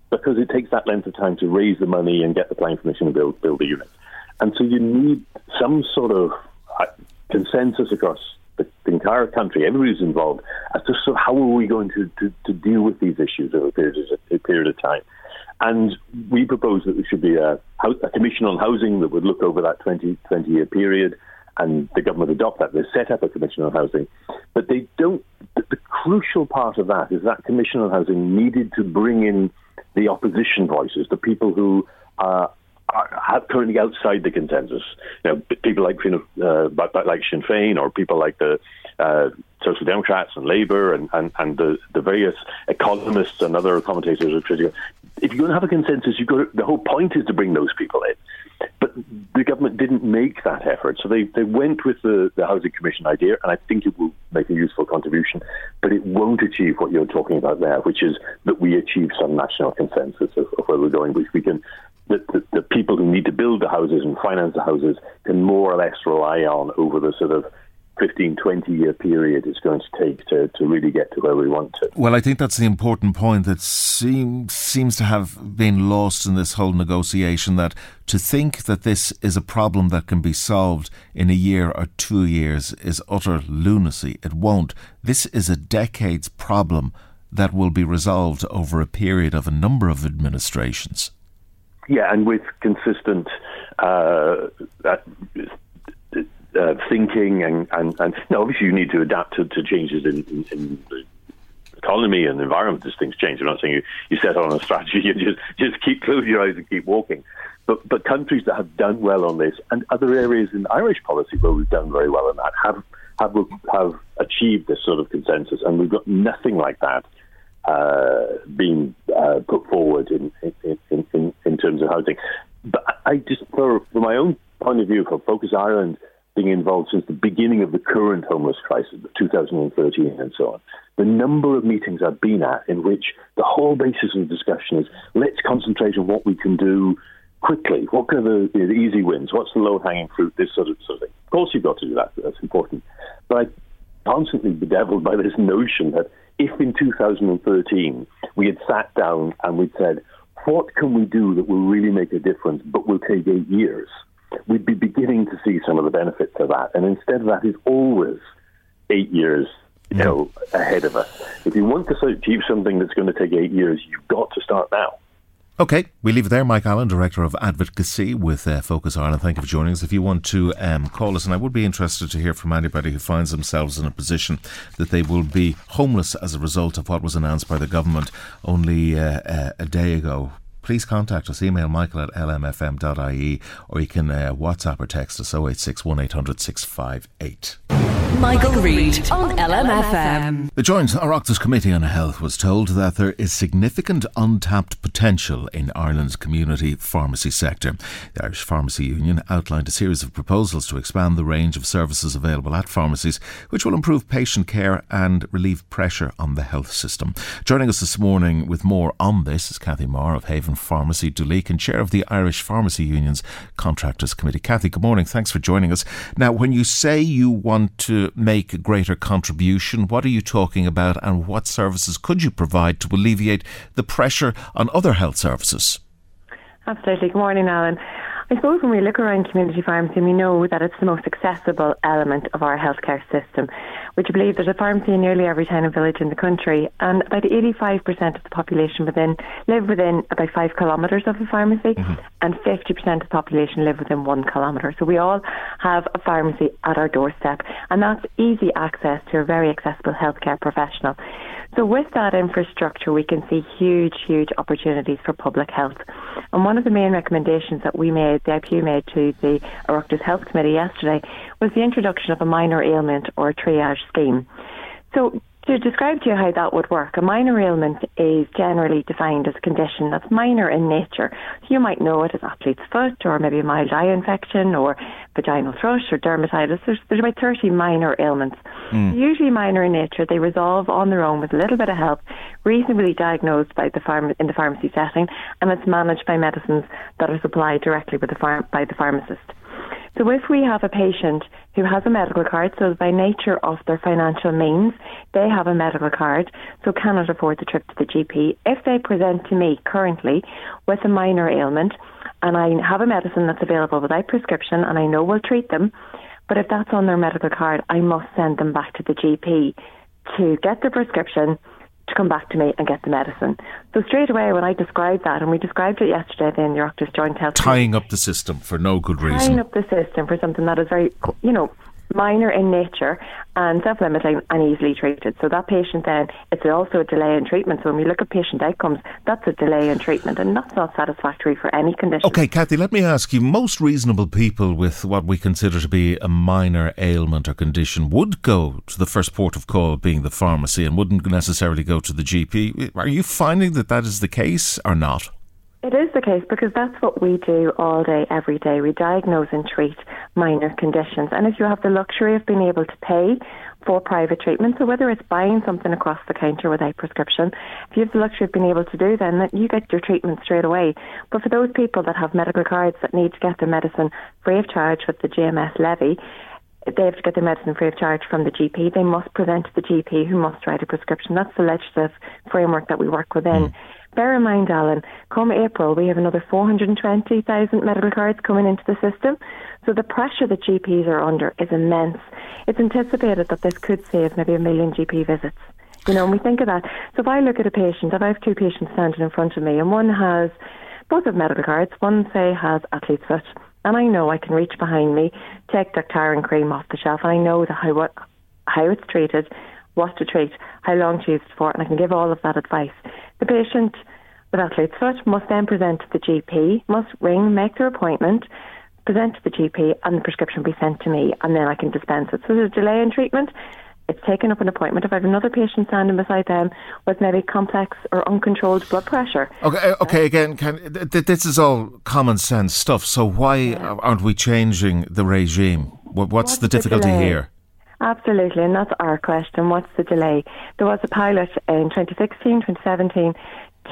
because it takes that length of time to raise the money and get the planning permission to build build the unit. And so you need some sort of uh, consensus across the, the entire country, everybody's involved, as to so how are we going to, to, to deal with these issues over a period, of, a period of time. And we propose that there should be a, a commission on housing that would look over that 20, 20 year period, and the government adopt that. They set up a commission on housing, but they don't. The, the crucial part of that is that commission on housing needed to bring in the opposition voices, the people who uh, are currently outside the consensus. You know, people like you know, uh, like Sinn Féin or people like the uh, Social Democrats and Labour and, and, and the, the various economists and other commentators. If you're going to have a consensus, you've got to, the whole point is to bring those people in. Didn't make that effort, so they, they went with the, the Housing Commission idea, and I think it will make a useful contribution, but it won't achieve what you're talking about there, which is that we achieve some national consensus of, of where we're going, which we can that the, the, people who need to build the houses and finance the houses can more or less rely on over the sort of 15, 20 year period it's going to take to, to really get to where we want to. Well, I think that's the important point that seems, seems to have been lost in this whole negotiation that to think that this is a problem that can be solved in a year or two years is utter lunacy. It won't. This is a decades problem that will be resolved over a period of a number of administrations. Yeah, and with consistent uh, uh, thinking and, and, and obviously you need to adapt to, to changes in, in, in, the economy and environment as things change. I'm not saying you, you set on a strategy and just, just keep close your eyes and keep walking. But, but countries that have done well on this and other areas in Irish policy where we've done very well on that have have have achieved this sort of consensus, and we've got nothing like that uh, being uh, put forward in in, in, in, terms of housing. But I just, for, my own point of view, for Focus Ireland, being involved since the beginning of the current homeless crisis, 2013 and so on. The number of meetings I've been at in which the whole basis of the discussion is let's concentrate on what we can do quickly. What are the, the easy wins? What's the low hanging fruit? This sort of, sort of thing. Of course, you've got to do that. That's important. But I'm constantly bedeviled by this notion that if in 2013 we had sat down and we'd said, what can we do that will really make a difference, but will take eight years? We'd be beginning to see some of the benefits of that. And instead of that, it's always eight years you know, ahead of us. If you want to achieve something that's going to take eight years, you've got to start now. Okay, we leave it there. Mike Allen, Director of Advocacy with uh, Focus Ireland. Thank you for joining us. If you want to um, call us, and I would be interested to hear from anybody who finds themselves in a position that they will be homeless as a result of what was announced by the government only uh, uh, a day ago please contact us. Email michael at lmfm.ie or you can uh, WhatsApp or text us 086 1800 658. Michael, Reade on LMFM. The Joint Oireachtas Committee on Health was told that there is significant untapped potential in Ireland's community pharmacy sector. The Irish Pharmacy Union outlined a series of proposals to expand the range of services available at pharmacies, which will improve patient care and relieve pressure on the health system. Joining us this morning with more on this is Kathy Marr of Haven Pharmacy Duleek and chair of the Irish Pharmacy Union's Contractors Committee. Kathy, good morning. Thanks for joining us. Now, when you say you want to make a greater contribution? What are you talking about, and what services could you provide to alleviate the pressure on other health services? Absolutely. Good morning, Alan. I suppose when we look around community pharmacy, we know that it's the most accessible element of our healthcare system. Would you believe there's a pharmacy in nearly every town and village in the country, and about 85% of the population within live within about five kilometres of a pharmacy, mm-hmm. and 50% of the population live within one kilometre. So we all have a pharmacy at our doorstep, and that's easy access to a very accessible healthcare professional. So with that infrastructure, we can see huge, huge opportunities for public health. And one of the main recommendations that we made, the IPU made to the Oireachtas Health Committee yesterday, was the introduction of a minor ailment or triage scheme. So to describe to you how that would work, a minor ailment is generally defined as a condition that's minor in nature. So you might know it as athlete's foot, or maybe a mild eye infection, or vaginal thrush, or dermatitis. There's, there's about 30 minor ailments. Mm. Usually minor in nature, they resolve on their own with a little bit of help, reasonably diagnosed by the pharma- in the pharmacy setting, and it's managed by medicines that are supplied directly the phar- by the pharmacist. So if we have a patient who has a medical card, so by nature of their financial means, they have a medical card, so cannot afford the trip to the GP. If they present to me currently with a minor ailment, and I have a medicine that's available without prescription, and I know will treat them, but if that's on their medical card, I must send them back to the GP to get the prescription to come back to me and get the medicine. So straight away, when I described that, and we described it yesterday in the Oireachtas Joint Health, tying up the system for no good reason, tying up the system for something that is very, you know, minor in nature and self-limiting and easily treated. So that patient then, it's also a delay in treatment. So when we look at patient outcomes, that's a delay in treatment and that's not satisfactory for any condition. Okay, Kathy, let me ask you, most reasonable people with what we consider to be a minor ailment or condition would go to the first port of call being the pharmacy and wouldn't necessarily go to the GP. Are you finding that that is the case or not? It is the case because that's what we do all day, every day. We diagnose and treat minor conditions. And if you have the luxury of being able to pay for private treatment, so whether it's buying something across the counter without prescription, if you have the luxury of being able to do then that you get your treatment straight away. But for those people that have medical cards that need to get their medicine free of charge with the GMS levy, they have to get their medicine free of charge from the GP. They must present to the GP who must write a prescription. That's the legislative framework that we work within. Mm. Bear in mind, Alan, come April, we have another 420,000 medical cards coming into the system. So the pressure that GPs are under is immense. It's anticipated that this could save maybe a million GP visits. You know, and we think of that. So if I look at a patient, if I have two patients standing in front of me, and one has both have medical cards, one say has athlete's foot, and I know I can reach behind me, take Daktarin cream off the shelf, and I know the how what how it's treated, what to treat, how long to use it for, and I can give all of that advice. The patient with athlete's foot must then present to the GP, must ring, make their appointment, present to the GP, and the prescription be sent to me, and then I can dispense it. So there's a delay in treatment. It's taken up an appointment. If I have another patient standing beside them with maybe complex or uncontrolled blood pressure. Okay, uh, okay. Again, can, this is all common sense stuff. So why yeah. aren't we changing the regime? What's, What's the difficulty the here? Absolutely, and that's our question. What's the delay? There was a pilot in 2016, 2017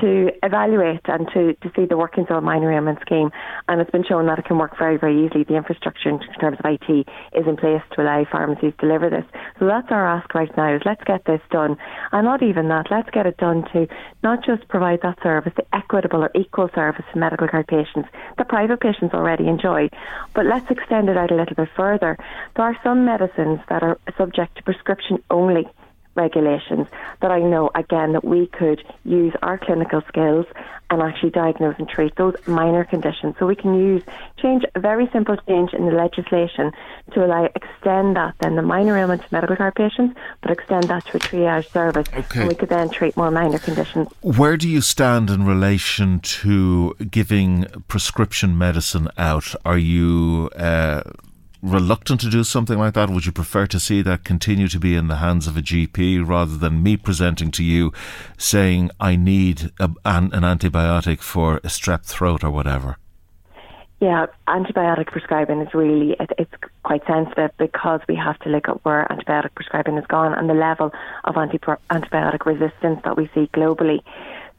to evaluate and to, to see the workings of a minor ailment scheme. And it's been shown that it can work very, very easily. The infrastructure in terms of IT is in place to allow pharmacies to deliver this. So that's our ask right now is let's get this done. And not even that, let's get it done to not just provide that service, the equitable or equal service to medical care patients that private patients already enjoy, but let's extend it out a little bit further. There are some medicines that are subject to prescription only regulations that I know again that we could use our clinical skills and actually diagnose and treat those minor conditions. So we can use change a very simple change in the legislation to allow extend that then the minor ailment to medical care patients, but extend that to a triage service, okay. and we could then treat more minor conditions. Where do you stand in relation to giving prescription medicine out? Are you uh, reluctant to do something like that? Would you prefer to see that continue to be in the hands of a GP rather than me presenting to you saying I need a, an, an antibiotic for a strep throat or whatever? Yeah, antibiotic prescribing is really it, it's quite sensitive because we have to look at where antibiotic prescribing has gone and the level of anti- antibiotic resistance that we see globally.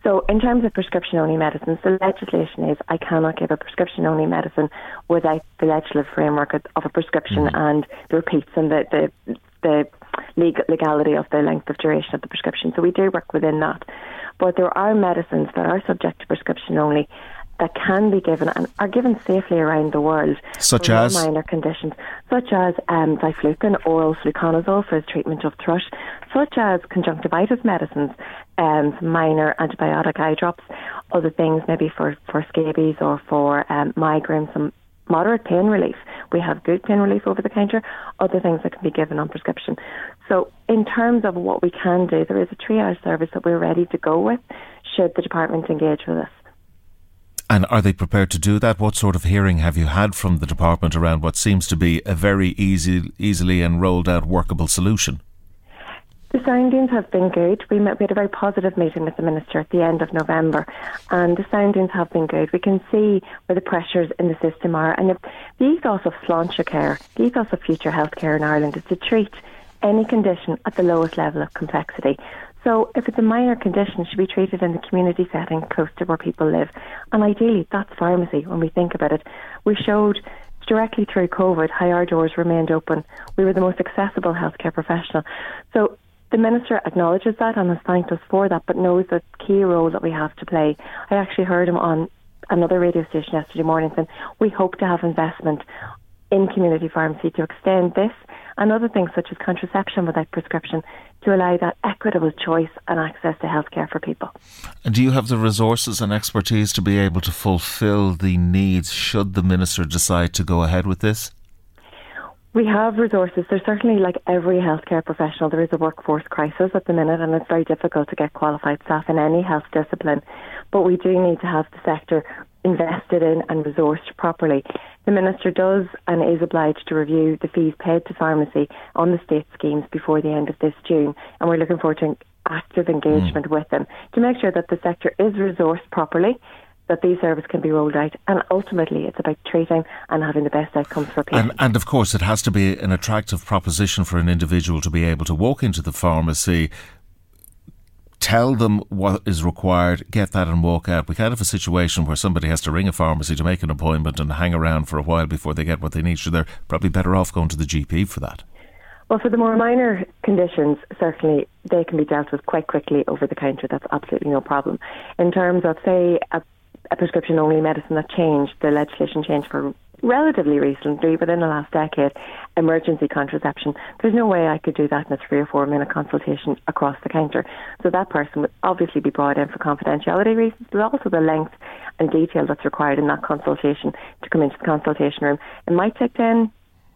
So, in terms of prescription only medicines, the legislation is I cannot give a prescription only medicine without the legislative framework of a prescription mm-hmm. and the repeats and the, the, the legal, legality of the length of duration of the prescription. So, we do work within that. But there are medicines that are subject to prescription only that can be given and are given safely around the world. Such as? Minor conditions, such as um, diflucan, oral fluconazole for the treatment of thrush, such as conjunctivitis medicines, um, minor antibiotic eye drops, other things maybe for, for scabies or for um, migraine, some moderate pain relief. We have good pain relief over the counter, other things that can be given on prescription. So, in terms of what we can do, there is a triage service that we're ready to go with should the department engage with us. And are they prepared to do that? What sort of hearing have you had from the department around what seems to be a very easy, easily and rolled out workable solution? The soundings have been good. We, met, we had a very positive meeting with the Minister at the end of November, and the soundings have been good. We can see where the pressures in the system are, and the ethos of Sláinte Care, the ethos of future healthcare in Ireland is to treat any condition at the lowest level of complexity. So if it's a minor condition, it should be treated in the community setting close to where people live. And ideally, that's pharmacy when we think about it. We showed directly through COVID how our doors remained open. We were the most accessible healthcare professional. So the Minister acknowledges that and has thanked us for that, but knows the key role that we have to play. I actually heard him on another radio station yesterday morning saying we hope to have investment in community pharmacy to extend this and other things such as contraception without prescription to allow that equitable choice and access to healthcare for people. And do you have the resources and expertise to be able to fulfil the needs should the minister decide to go ahead with this? We have resources. There's certainly, like every healthcare professional, there is a workforce crisis at the minute, and it's very difficult to get qualified staff in any health discipline. But we do need to have the sector invested in and resourced properly. The Minister does and is obliged to review the fees paid to pharmacy on the state schemes before the end of this June, and we're looking forward to active engagement mm. with them to make sure that the sector is resourced properly that these services can be rolled out. And ultimately, it's about treating and having the best outcomes for patients. And, and, of course, it has to be an attractive proposition for an individual to be able to walk into the pharmacy, tell them what is required, get that and walk out. We can't have a situation where somebody has to ring a pharmacy to make an appointment and hang around for a while before they get what they need. So they're probably better off going to the GP for that. Well, for the more minor conditions, certainly they can be dealt with quite quickly over the counter. That's absolutely no problem. In terms of, say, a, a prescription only medicine that changed, the legislation changed for relatively recently, within the last decade, emergency contraception. There's no way I could do that in a three or four minute consultation across the counter. So that person would obviously be brought in for confidentiality reasons, but also the length and detail that's required in that consultation to come into the consultation room. It might take 10,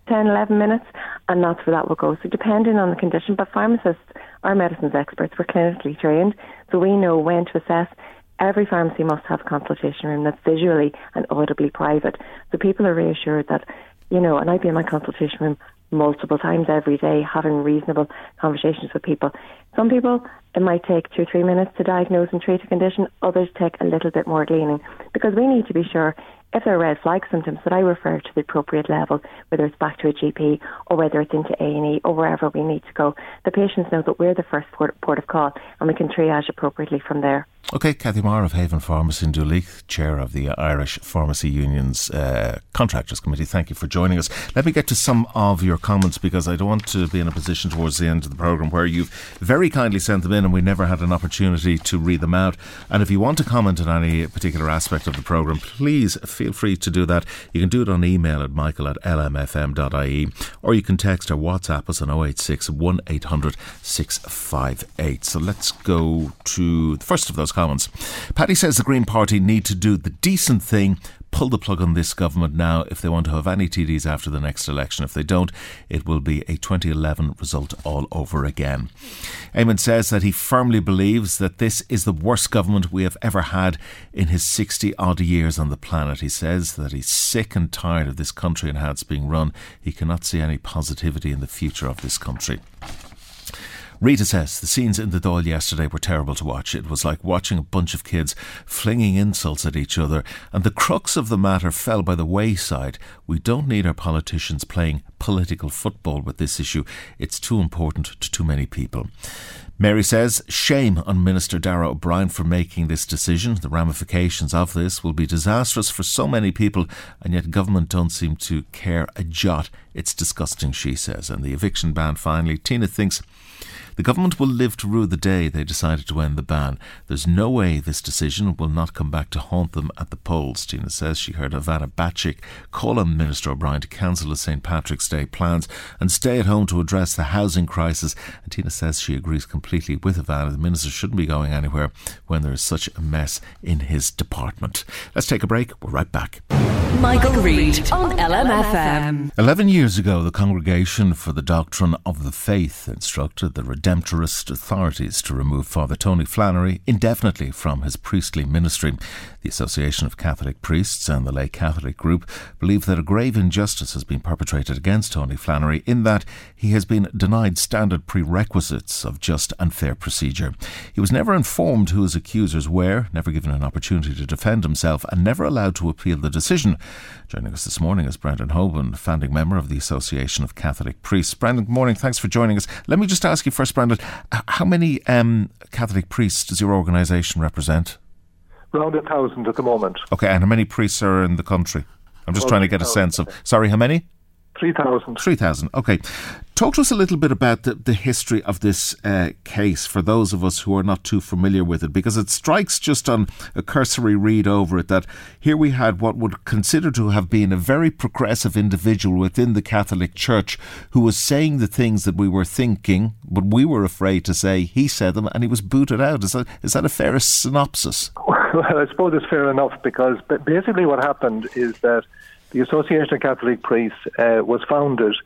10, 11 minutes, and that's where that will go. So depending on the condition, but pharmacists are medicines experts, we're clinically trained, so we know when to assess every pharmacy must have a consultation room that's visually and audibly private. So people are reassured that, you know, and I'd be in my consultation room multiple times every day having reasonable conversations with people. Some people, it might take two or three minutes to diagnose and treat a condition. Others take a little bit more gleaning because we need to be sure if there are red flag symptoms that I refer to the appropriate level, whether it's back to a GP or whether it's into A&E or wherever we need to go, the patients know that we're the first port, port of call and we can triage appropriately from there. Okay, Kathy Marr of Haven Pharmacy in Duleek, Chair of the Irish Pharmacy Union's uh, Contractors Committee, thank you for joining us. Let me get to some of your comments because I don't want to be in a position towards the end of the programme where you've very kindly sent them in and we never had an opportunity to read them out. And if you want to comment on any particular aspect of the programme, please feel free to do that. You can do it on email at michael at lmfm.ie or you can text or WhatsApp us on 086 1800 658. So let's go to the first of those comments. Paddy says the Green Party need to do the decent thing, pull the plug on this government now if they want to have any TDs after the next election. If they don't, it will be a 2011 result all over again. Eamon says that he firmly believes that this is the worst government we have ever had in his 60 odd years on the planet. He says that he's sick and tired of this country and how it's being run. He cannot see any positivity in the future of this country. Rita says the scenes in the Dáil yesterday were terrible to watch. It was like watching a bunch of kids flinging insults at each other, and the crux of the matter fell by the wayside. We don't need our politicians playing political football with this issue. It's too important to too many people. Mary says, Shame on Minister Dara O'Brien for making this decision. The ramifications of this will be disastrous for so many people, and yet government don't seem to care a jot. It's disgusting, she says. And the eviction ban finally. Tina thinks the government will live to rue the day they decided to end the ban. There's no way this decision will not come back to haunt them at the polls. Tina says she heard Ivana Bacik call on Minister O'Brien to cancel the St Patrick's Day plans and stay at home to address the housing crisis. And Tina says she agrees completely with Ivana. The minister shouldn't be going anywhere when there is such a mess in his department. Let's take a break. We're right back. Michael, Reade on LMFM. Eleven years ago, the Congregation for the Doctrine of the Faith instructed the Redemptorist authorities to remove Father Tony Flannery indefinitely from his priestly ministry. The Association of Catholic Priests and the Lay Catholic Group believe that a grave injustice has been perpetrated against Tony Flannery in that he has been denied standard prerequisites of just and fair procedure. He was never informed who his accusers were, never given an opportunity to defend himself, and never allowed to appeal the decision. Joining us this morning is Brendan Hoban, founding member of the Association of Catholic Priests. Brendan, good morning. Thanks for joining us. Let me just ask you first, Brendan, how many um, Catholic priests does your organisation represent? Around a thousand at the moment. Okay, and how many priests are in the country? I'm just trying to get a sense of. Sorry, how many? 3,000. 3,000, okay. Talk to us a little bit about the, the history of this uh, case for those of us who are not too familiar with it, because it strikes just on a cursory read over it that here we had what would consider to have been a very progressive individual within the Catholic Church who was saying the things that we were thinking, but we were afraid to say. He said them and he was booted out. Is that, is that a fair synopsis? Well, I suppose it's fair enough because basically what happened is that the Association of Catholic Priests uh, was founded,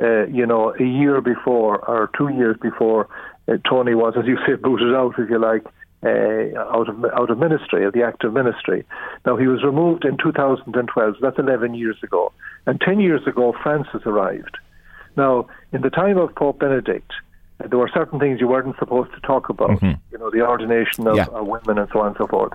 uh, you know, a year before or two years before uh, Tony was, as you say, booted out, if you like, uh, out of out of ministry, of the active ministry. Now he was removed in 2012. So that's 11 years ago, and 10 years ago Francis arrived. Now, in the time of Pope Benedict, uh, there were certain things you weren't supposed to talk about. Mm-hmm. You know, the ordination of, yeah. of women and so on and so forth.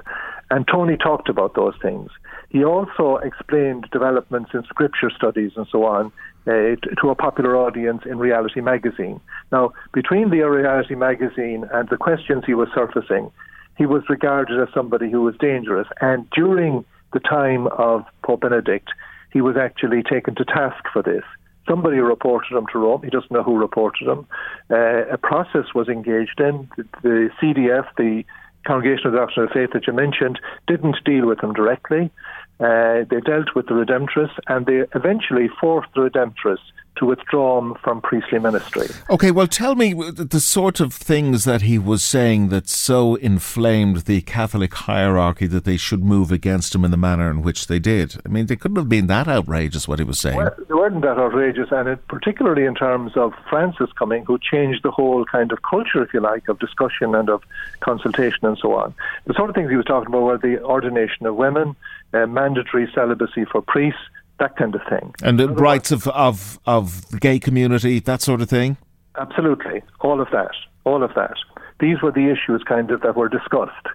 And Tony talked about those things. He also explained developments in scripture studies and so on uh, to a popular audience in Reality magazine. Now, between the Reality magazine and the questions he was surfacing, he was regarded as somebody who was dangerous. And during the time of Pope Benedict, he was actually taken to task for this. Somebody reported him to Rome. He doesn't know who reported him. Uh, a process was engaged in. The, the CDF, the Congregation of the Doctrine of Faith that you mentioned, didn't deal with him directly. Uh, they dealt with the Redemptorists and they eventually forced the Redemptorists to withdraw from priestly ministry. Okay, well, tell me the sort of things that he was saying that so inflamed the Catholic hierarchy that they should move against him in the manner in which they did. I mean, they couldn't have been that outrageous what he was saying. Well, they weren't that outrageous, and it, particularly in terms of Francis coming, who changed the whole kind of culture, if you like, of discussion and of consultation and so on. The sort of things he was talking about were the ordination of women, uh, mandatory celibacy for priests that kind of thing. And the rights of, of, of the gay community, that sort of thing? Absolutely. All of that. All of that. These were the issues kind of that were discussed.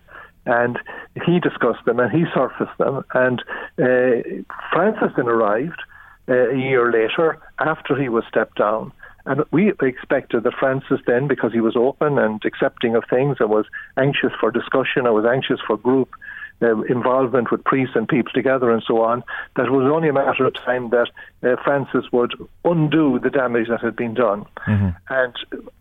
And he discussed them and he surfaced them. And uh, Francis then arrived uh, a year later after he was stepped down And we expected that Francis then, because he was open and accepting of things and was anxious for discussion, and was anxious for group uh, involvement with priests and people together and so on, that it was only a matter of time that uh, Francis would undo the damage that had been done. Mm-hmm. And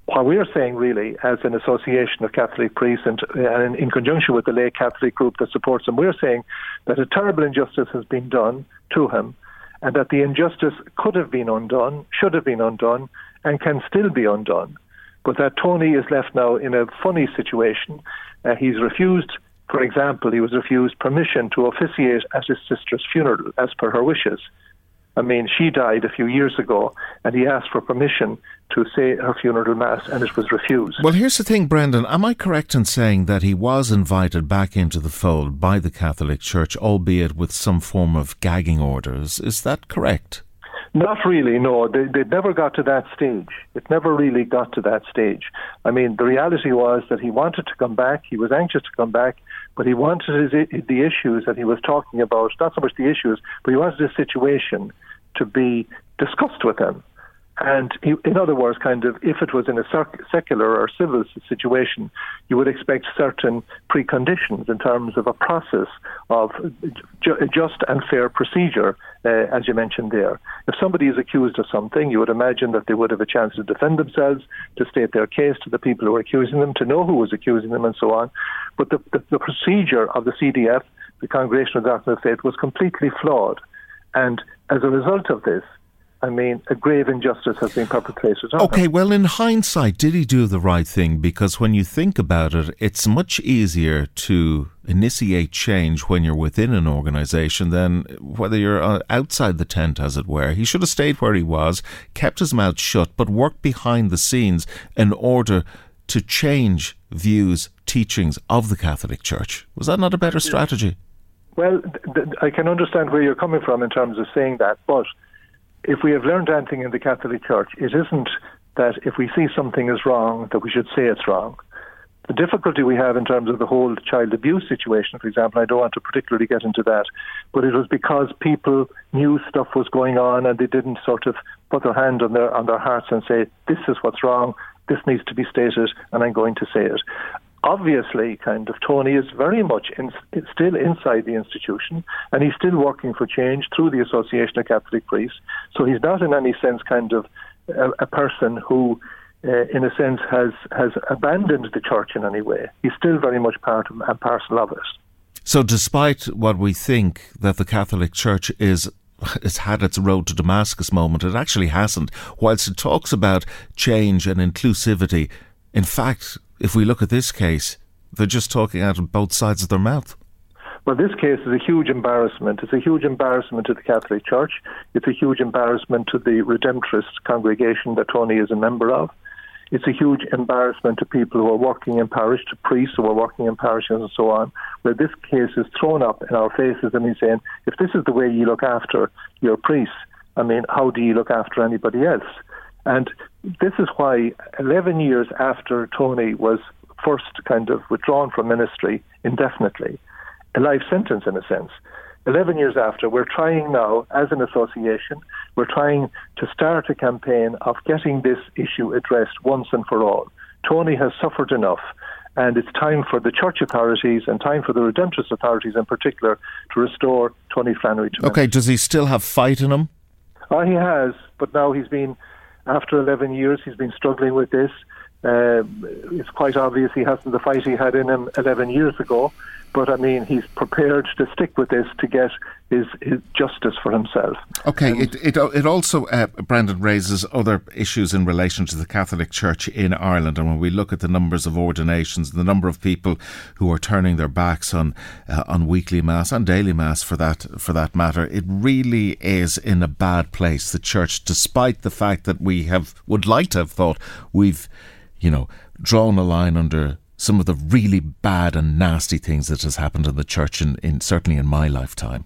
what we're saying, really, as an association of Catholic priests and, uh, and in conjunction with the lay Catholic group that supports him, we're saying that a terrible injustice has been done to him and that the injustice could have been undone, should have been undone, and can still be undone. But that Tony is left now in a funny situation. Uh, he's refused for example, he was refused permission to officiate at his sister's funeral as per her wishes. I mean, she died a few years ago, and he asked for permission to say her funeral mass, and it was refused. Well, here's the thing, Brendan. Am I correct in saying that he was invited back into the fold by the Catholic Church, albeit with some form of gagging orders? Is that correct? Not really, no. They, they never got to that stage. It never really got to that stage. I mean, the reality was that he wanted to come back. He was anxious to come back but he wanted his, the issues that he was talking about, not so much the issues, but he wanted the situation to be discussed with him. And in other words, kind of, if it was in a secular or civil situation, you would expect certain preconditions in terms of a process of ju- just and fair procedure, uh, as you mentioned there. If somebody is accused of something, you would imagine that they would have a chance to defend themselves, to state their case to the people who are accusing them, to know who was accusing them, and so on. But the, the, the procedure of the CDF, the Congregation of Doctrine of Faith, was completely flawed. And as a result of this, I mean, a grave injustice has been perpetrated. Okay, well, in hindsight, did he do the right thing? Because when you think about it, it's much easier to initiate change when you're within an organisation than whether you're uh, outside the tent, as it were. He should have stayed where he was, kept his mouth shut, but worked behind the scenes in order to change views, teachings of the Catholic Church. Was that not a better strategy? Well, th- th- I can understand where you're coming from in terms of saying that, but if we have learned anything in the Catholic Church, it isn't that if we see something is wrong, that we should say it's wrong. The difficulty we have in terms of the whole child abuse situation, for example, I don't want to particularly get into that, but it was because people knew stuff was going on and they didn't sort of put their hand on their on their hearts and say, "This is what's wrong. This needs to be stated, and I'm going to say it." Obviously, kind of Tony is very much in, still inside the institution, and he's still working for change through the Association of Catholic Priests. So he's not, in any sense, kind of a, a person who, uh, in a sense, has has abandoned the church in any way. He's still very much part of, and parcel of it. So, despite what we think that the Catholic Church is it's had its road to Damascus moment. It actually hasn't. Whilst it talks about change and inclusivity, in fact, if we look at this case, they're just talking out of both sides of their mouth. Well, this case is a huge embarrassment. It's a huge embarrassment to the Catholic Church. It's a huge embarrassment to the Redemptorist congregation that Tony is a member of. It's a huge embarrassment to people who are working in parish, to priests who are working in parishes and so on, where this case is thrown up in our faces and he's saying, if this is the way you look after your priests, I mean, how do you look after anybody else? And this is why 11 years after Tony was first kind of withdrawn from ministry indefinitely, a life sentence in a sense, 11 years after, we're trying now, as an association, we're trying to start a campaign of getting this issue addressed once and for all. Tony has suffered enough, and it's time for the church authorities and time for the Redemptorist authorities in particular to restore Tony Flannery to Okay, does he still have fight in him? Oh, he has, but now he's been after 11 years, he's been struggling with this. Uh, it's quite obvious he hasn't the fight he had in him 11 years ago. But I mean, he's prepared to stick with this to get his, his justice for himself. Okay, it, it it also, uh, Brendan, raises other issues in relation to the Catholic Church in Ireland. And when we look at the numbers of ordinations, and the number of people who are turning their backs on uh, on weekly mass and daily mass, for that for that matter, it really is in a bad place. The church, despite the fact that we have would like to have thought we've, you know, drawn a line under some of the really bad and nasty things that has happened in the church, in, in certainly in my lifetime.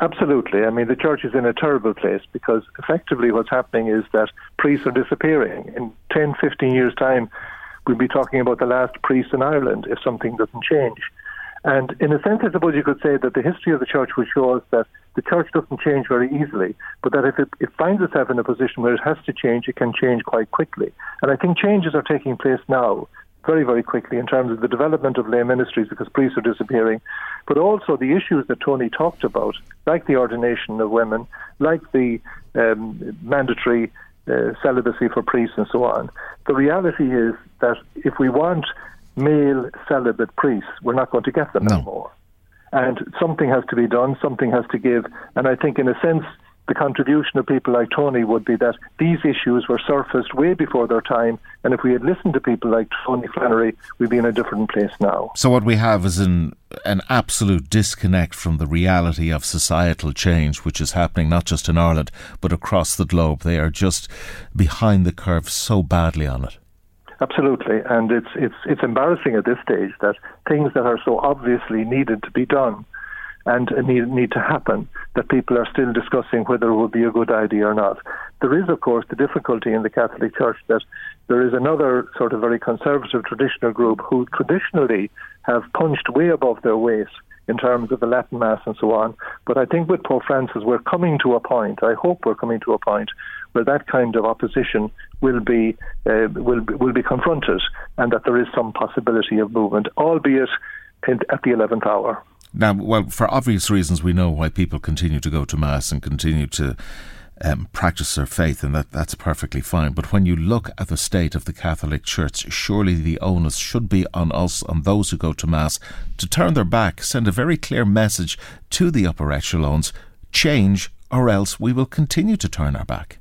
Absolutely. I mean, the church is in a terrible place because effectively what's happening is that priests are disappearing. In 10, 15 years' time, we'll be talking about the last priest in Ireland if something doesn't change. And in a sense, I suppose you could say that the history of the church will show us that the church doesn't change very easily, but that if it, it finds itself in a position where it has to change, it can change quite quickly. And I think changes are taking place now very, very quickly in terms of the development of lay ministries because priests are disappearing, but also the issues that Tony talked about, like the ordination of women, like the um, mandatory uh, celibacy for priests and so on. The reality is that if we want male celibate priests, we're not going to get them no. anymore. And something has to be done, something has to give. And I think, in a sense, the contribution of people like Tony would be that these issues were surfaced way before their time, and if we had listened to people like Tony Flannery, we'd be in a different place now. So what we have is an an absolute disconnect from the reality of societal change, which is happening not just in Ireland but across the globe. They are just behind the curve so badly on it. Absolutely, and it's it's it's embarrassing at this stage that things that are so obviously needed to be done and need, need to happen, that people are still discussing whether it would be a good idea or not. There is, of course, the difficulty in the Catholic Church that there is another sort of very conservative traditional group who traditionally have punched way above their weight in terms of the Latin Mass and so on. But I think with Pope Francis, we're coming to a point, I hope we're coming to a point, where that kind of opposition will be, uh, will, will be confronted and that there is some possibility of movement, albeit at the 11th hour. Now, well, for obvious reasons, we know why people continue to go to Mass and continue to um, practice their faith, and that, that's perfectly fine. But when you look at the state of the Catholic Church, surely the onus should be on us, on those who go to Mass, to turn their back, send a very clear message to the upper echelons change, or else we will continue to turn our back.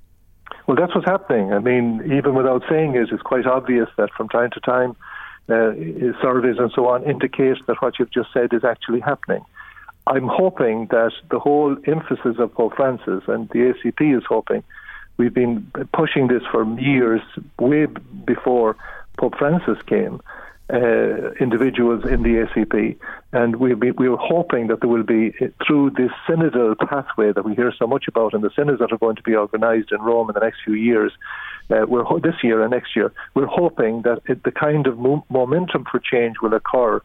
Well, that's what's happening. I mean, even without saying it, it's quite obvious that from time to time, uh, surveys and so on indicate that what you've just said is actually happening. I'm hoping that the whole emphasis of Pope Francis and the ACP is hoping. We've been pushing this for years, way before Pope Francis came. Uh, individuals in the ACP, and we we were hoping that there will be through this synodal pathway that we hear so much about, and the synods that are going to be organised in Rome in the next few years, uh, we're this year and next year, we're hoping that it, the kind of mo- momentum for change will occur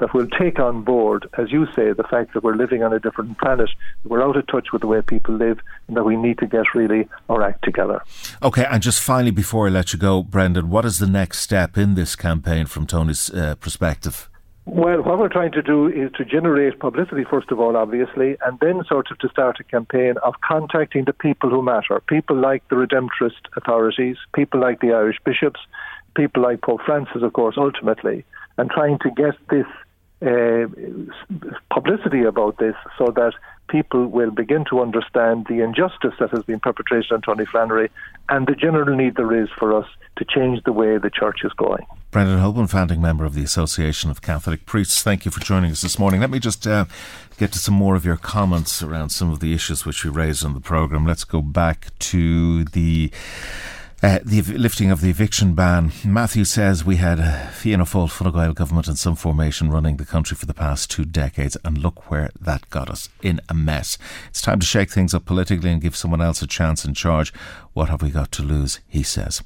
that will take on board, as you say, the fact that we're living on a different planet, we're out of touch with the way people live, and that we need to get really our act together. Okay, and just finally, before I let you go, Brendan, what is the next step in this campaign from Tony's uh, perspective? Well, what we're trying to do is to generate publicity, first of all, obviously, and then sort of to start a campaign of contacting the people who matter. People like the Redemptorist authorities, people like the Irish bishops, people like Pope Francis, of course, ultimately, and trying to get this uh, publicity about this so that people will begin to understand the injustice that has been perpetrated on Tony Flannery and the general need there is for us to change the way the church is going. Brendan Hoban, founding member of the Association of Catholic Priests, thank you for joining us this morning. Let me just uh, get to some more of your comments around some of the issues which we raised on the programme. Let's go back to the uh, the lifting of the eviction ban. Matthew says we had a Fianna Fáil Fine Gael government in some formation running the country for the past two decades, and look where that got us in a mess. It's time to shake things up politically and give someone else a chance in charge. What have we got to lose? He says.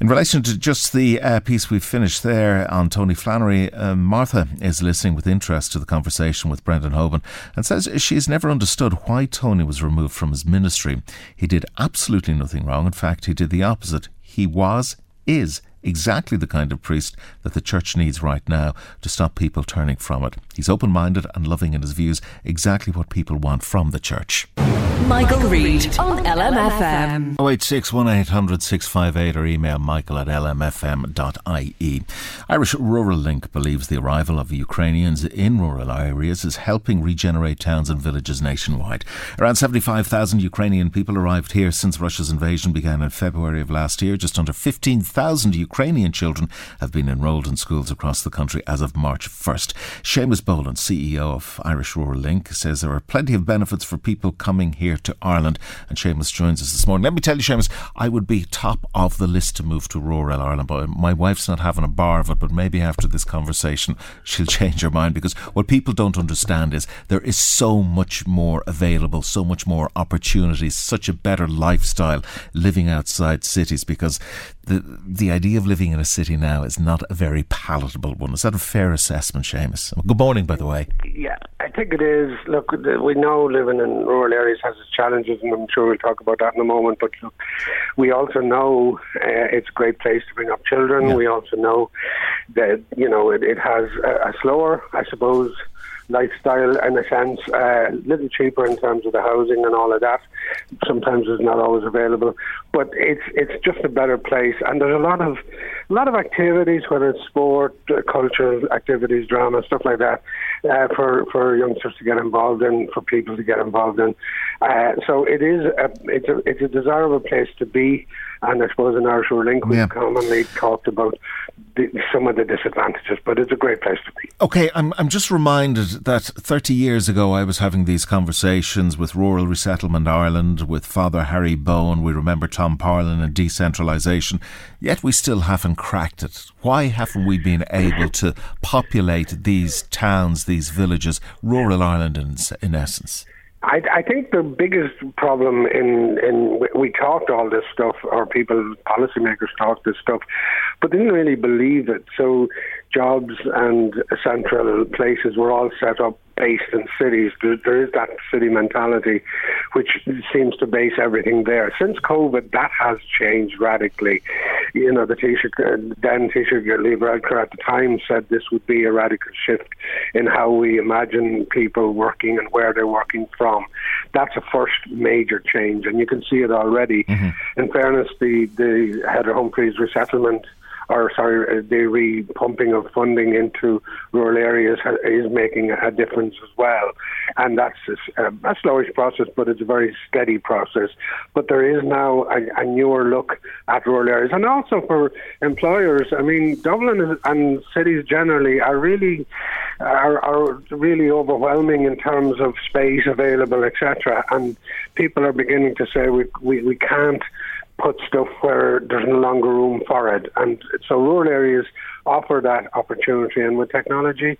In relation to just the uh, piece we've finished there on Tony Flannery, uh, Martha is listening with interest to the conversation with Brendan Hoban and says she's never understood why Tony was removed from his ministry. He did absolutely nothing wrong. In fact, he did the opposite. He was, is exactly the kind of priest that the church needs right now to stop people turning from it. He's open minded and loving in his views, exactly what people want from the church. Michael, Reade on LMFM. 086 1800 658 or email michael at lmfm.ie. Irish Rural Link believes the arrival of Ukrainians in rural areas is helping regenerate towns and villages nationwide. Around 75,000 Ukrainian people arrived here since Russia's invasion began in February of last year. Just under 15,000 Ukrainian children have been enrolled in schools across the country as of March 1st. Seamus Boland, CEO of Irish Rural Link, says there are plenty of benefits for people coming here to Ireland. And Seamus joins us this morning. Let me tell you, Seamus, I would be top of the list to move to rural Ireland, but my wife's not having a bar of it. But maybe after this conversation, she'll change her mind because what people don't understand is there is so much more available, so much more opportunities, such a better lifestyle living outside cities because the the idea of living in a city now is not a very palatable one. Is that a fair assessment, Seamus? Good morning, by the way. Yeah, I think it is. Look, we know living in rural areas has its challenges, and I'm sure we'll talk about that in a moment. But look, we also know uh, it's a great place to bring up children. Yeah. We also know that you know it, it has a, a slower, I suppose, lifestyle in a sense, uh, a little cheaper in terms of the housing and all of that. Sometimes it's not always available, but it's it's just a better place. And there's a lot of a lot of activities, whether it's sport, uh, cultural activities, drama, stuff like that, uh, for for youngsters to get involved in, for people to get involved in. Uh, so it is a it's a it's a desirable place to be. And I suppose in Irish Link we've yeah. commonly talked about the, some of the disadvantages, but it's a great place to be. Okay, I'm, I'm just reminded that 30 years ago I was having these conversations with Rural Resettlement Ireland, with Father Harry Bohan. We remember Tom Parlon and decentralisation, yet we still haven't cracked it. Why haven't we been able to populate these towns, these villages, rural Ireland in, in essence? I, I think the biggest problem in in we talked all this stuff, or people policymakers talked this stuff, but didn't really believe it. So jobs and central places were all set up based in cities. There, there is that city mentality, which seems to base everything there. Since COVID, that has changed radically. You know, the Taoiseach, uh, then Taoiseach Lee at the time said this would be a radical shift in how we imagine people working and where they're working from. That's a first major change, and you can see it already. Mm-hmm. In fairness, the, the Heather Humphreys resettlement or sorry, uh, the re-pumping of funding into rural areas is making a difference as well. And that's a, a slowish process, but it's a very steady process. But there is now a, a newer look at rural areas, and also for employers. I mean, Dublin and cities generally are really are, are really overwhelming in terms of space available, etc. And people are beginning to say we we, we can't put stuff where there's no longer room for it. And so rural areas offer that opportunity, and with technology,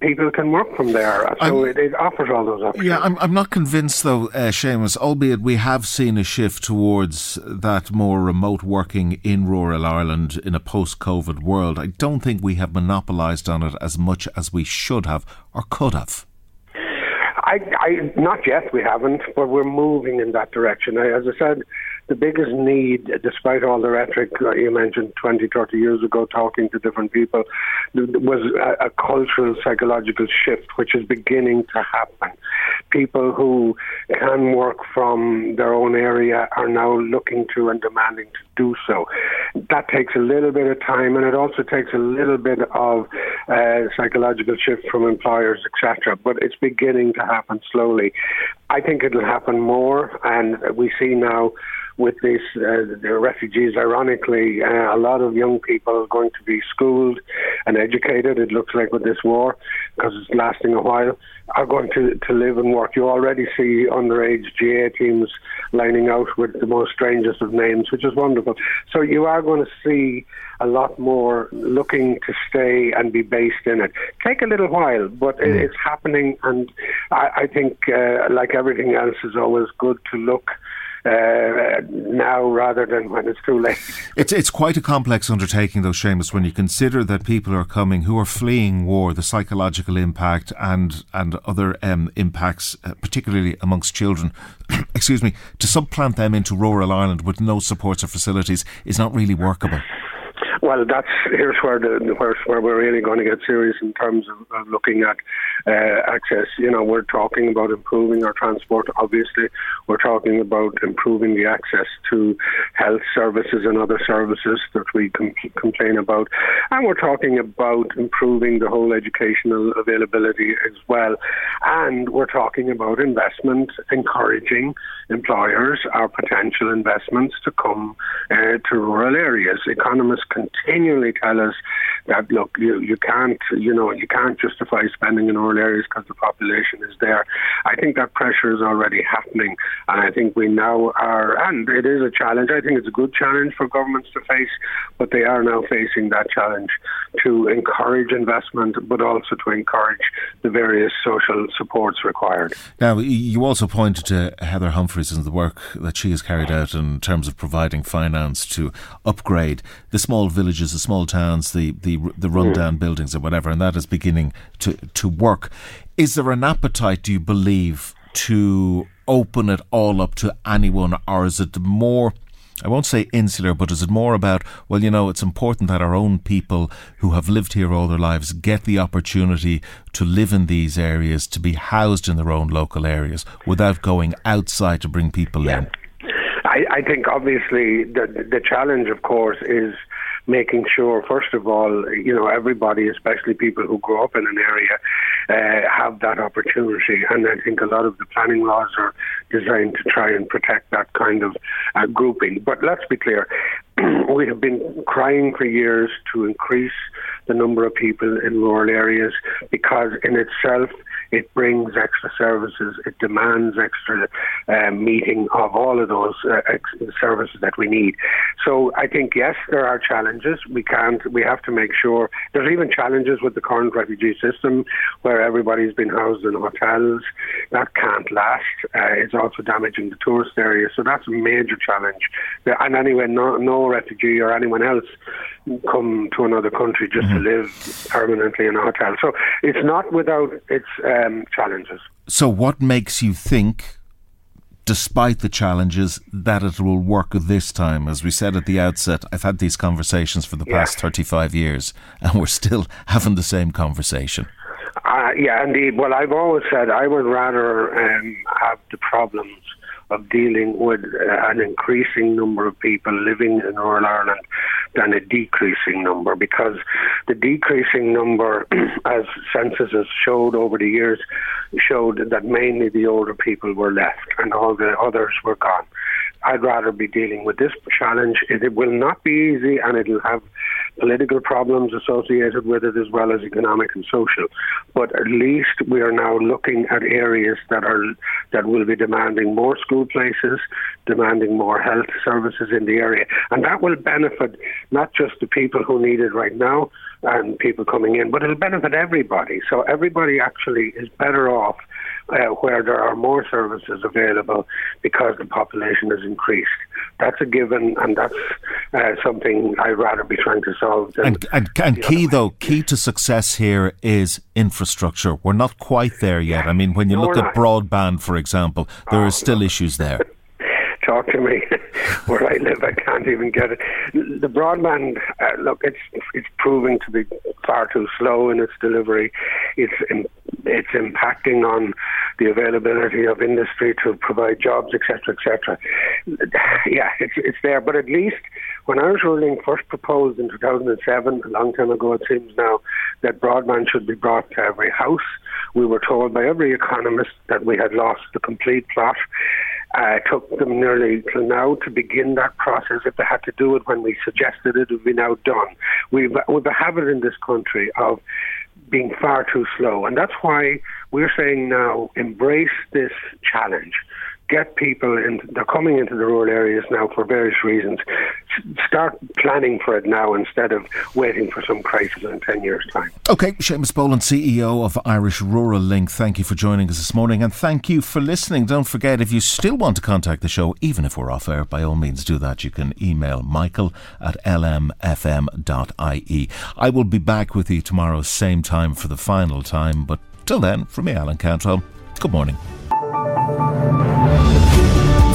people can work from there. So it, it, offers all those options. Yeah, I'm, I'm not convinced though, uh, Seamus, albeit we have seen a shift towards that more remote working in rural Ireland in a post COVID world. I don't think we have monopolised on it as much as we should have or could have. I, I, not yet, we haven't, but we're moving in that direction. I, as I said, the biggest need, despite all the rhetoric uh, you mentioned 20, 30 years ago, talking to different people, was a, a cultural, psychological shift, which is beginning to happen. People who can work from their own area are now looking to and demanding to do so. That takes a little bit of time, and it also takes a little bit of uh, psychological shift from employers, etc. But it's beginning to happen slowly. I think it'll happen more, and we see now with this, uh, the refugees, ironically, uh, a lot of young people are going to be schooled and educated, it looks like, with this war, because it's lasting a while, are going to, to live and work. You already see underage GAA teams lining out with the most strangest of names, which is wonderful. So you are going to see a lot more looking to stay and be based in it. Take a little while, but mm. it's happening, and I, I think, uh, like everything else, is always good to look uh, now rather than when it's too late. It's it's quite a complex undertaking, though, Seamus, when you consider that people are coming who are fleeing war, the psychological impact and and other um, impacts, uh, particularly amongst children. excuse me, to supplant them into rural Ireland with no supports or facilities is not really workable. Well, that's here's where the where, where we're really going to get serious in terms of, of looking at uh, access. You know, we're talking about improving our transport. Obviously, we're talking about improving the access to health services and other services that we com- complain about, and we're talking about improving the whole educational availability as well. And we're talking about investment, encouraging employers, our potential investments to come uh, to rural areas. Economists continually tell us that look, you, you can't, you know, you can't justify spending in rural areas because the population is there. I think that pressure is already happening, and I think we now are, and it is a challenge. I think it's a good challenge for governments to face, but they are now facing that challenge to encourage investment, but also to encourage the various social supports required. Now, you also pointed to Heather Humphreys and the work that she has carried out in terms of providing finance to upgrade the small villages, the small towns, the the the rundown mm. buildings or whatever, and that is beginning to to work. Is there an appetite, do you believe, to open it all up to anyone, or is it more? I won't say insular, but is it more about, well, you know, it's important that our own people who have lived here all their lives get the opportunity to live in these areas, to be housed in their own local areas without going outside to bring people yeah. in? I, I think obviously the the challenge, of course, is making sure, first of all, you know, everybody, especially people who grow up in an area, uh, have that opportunity. And I think a lot of the planning laws are designed to try and protect that kind of uh, grouping. But let's be clear, we have been crying for years to increase the number of people in rural areas because in itself it brings extra services. It demands extra uh, meeting of all of those uh, ex- services that we need. So I think yes, there are challenges. We can't. We have to make sure. There's even challenges with the current refugee system, where everybody's been housed in hotels. That can't last. Uh, it's also damaging the tourist area. So that's a major challenge. And anyway, no, no refugee or anyone else come to another country just mm-hmm. to live permanently in a hotel. So it's not without its um, challenges. So, what makes you think? Despite the challenges, that it will work this time. As we said at the outset, I've had these conversations for the past yeah. 35 years, and we're still having the same conversation. Uh, yeah, indeed. Well, I've always said I would rather um, have the problems of dealing with uh, an increasing number of people living in rural Ireland than a decreasing number because the decreasing number, as censuses showed over the years, showed that mainly the older people were left and all the others were gone. I'd rather be dealing with this challenge. It, will not be easy and it'll have political problems associated with it as well as economic and social. But at least we are now looking at areas that are that will be demanding more school places, demanding more health services in the area, and that will benefit not just the people who need it right now and people coming in, but it'll benefit everybody. So everybody actually is better off uh, where there are more services available because the population has increased. That's a given, and that's uh, something I'd rather be trying to solve. and and, and key though, key to success here is infrastructure. We're not quite there yet. I mean, when you no, look at broadband, for example, there oh, are still no. issues there. Talk to me. Where I live, I can't even get it. The broadband, uh, look, it's it's proving to be far too slow in its delivery. It's it's impacting on the availability of industry to provide jobs, etc., etc. Yeah, it's it's there, but at least when Irish Rural Link first proposed in 2007, a long time ago it seems now, that broadband should be brought to every house, we were told by every economist that we had lost the complete plot. Uh, it took them nearly till now to begin that process. If they had to do it when we suggested it, it would be now done. We've, we've a habit in this country of being far too slow. And that's why we're saying now embrace this challenge get people in. They're coming into the rural areas now for various reasons. Start planning for it now instead of waiting for some crisis in 10 years' time. Okay, Seamus Boland, CEO of Irish Rural Link, thank you for joining us this morning and thank you for listening. Don't forget, if you still want to contact the show, even if we're off air, by all means do that. You can email michael at lmfm.ie. I will be back with you tomorrow, same time for the final time, but till then, from me, Alan Cantrell, good morning.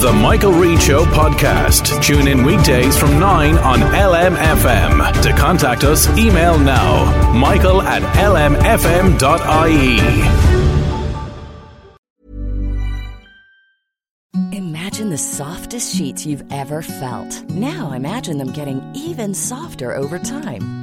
The Michael Reade Show podcast. Tune in weekdays from 9 on LMFM. To contact us, email now michael at lmfm.ie. Imagine the softest sheets you've ever felt. Now imagine them getting even softer over time.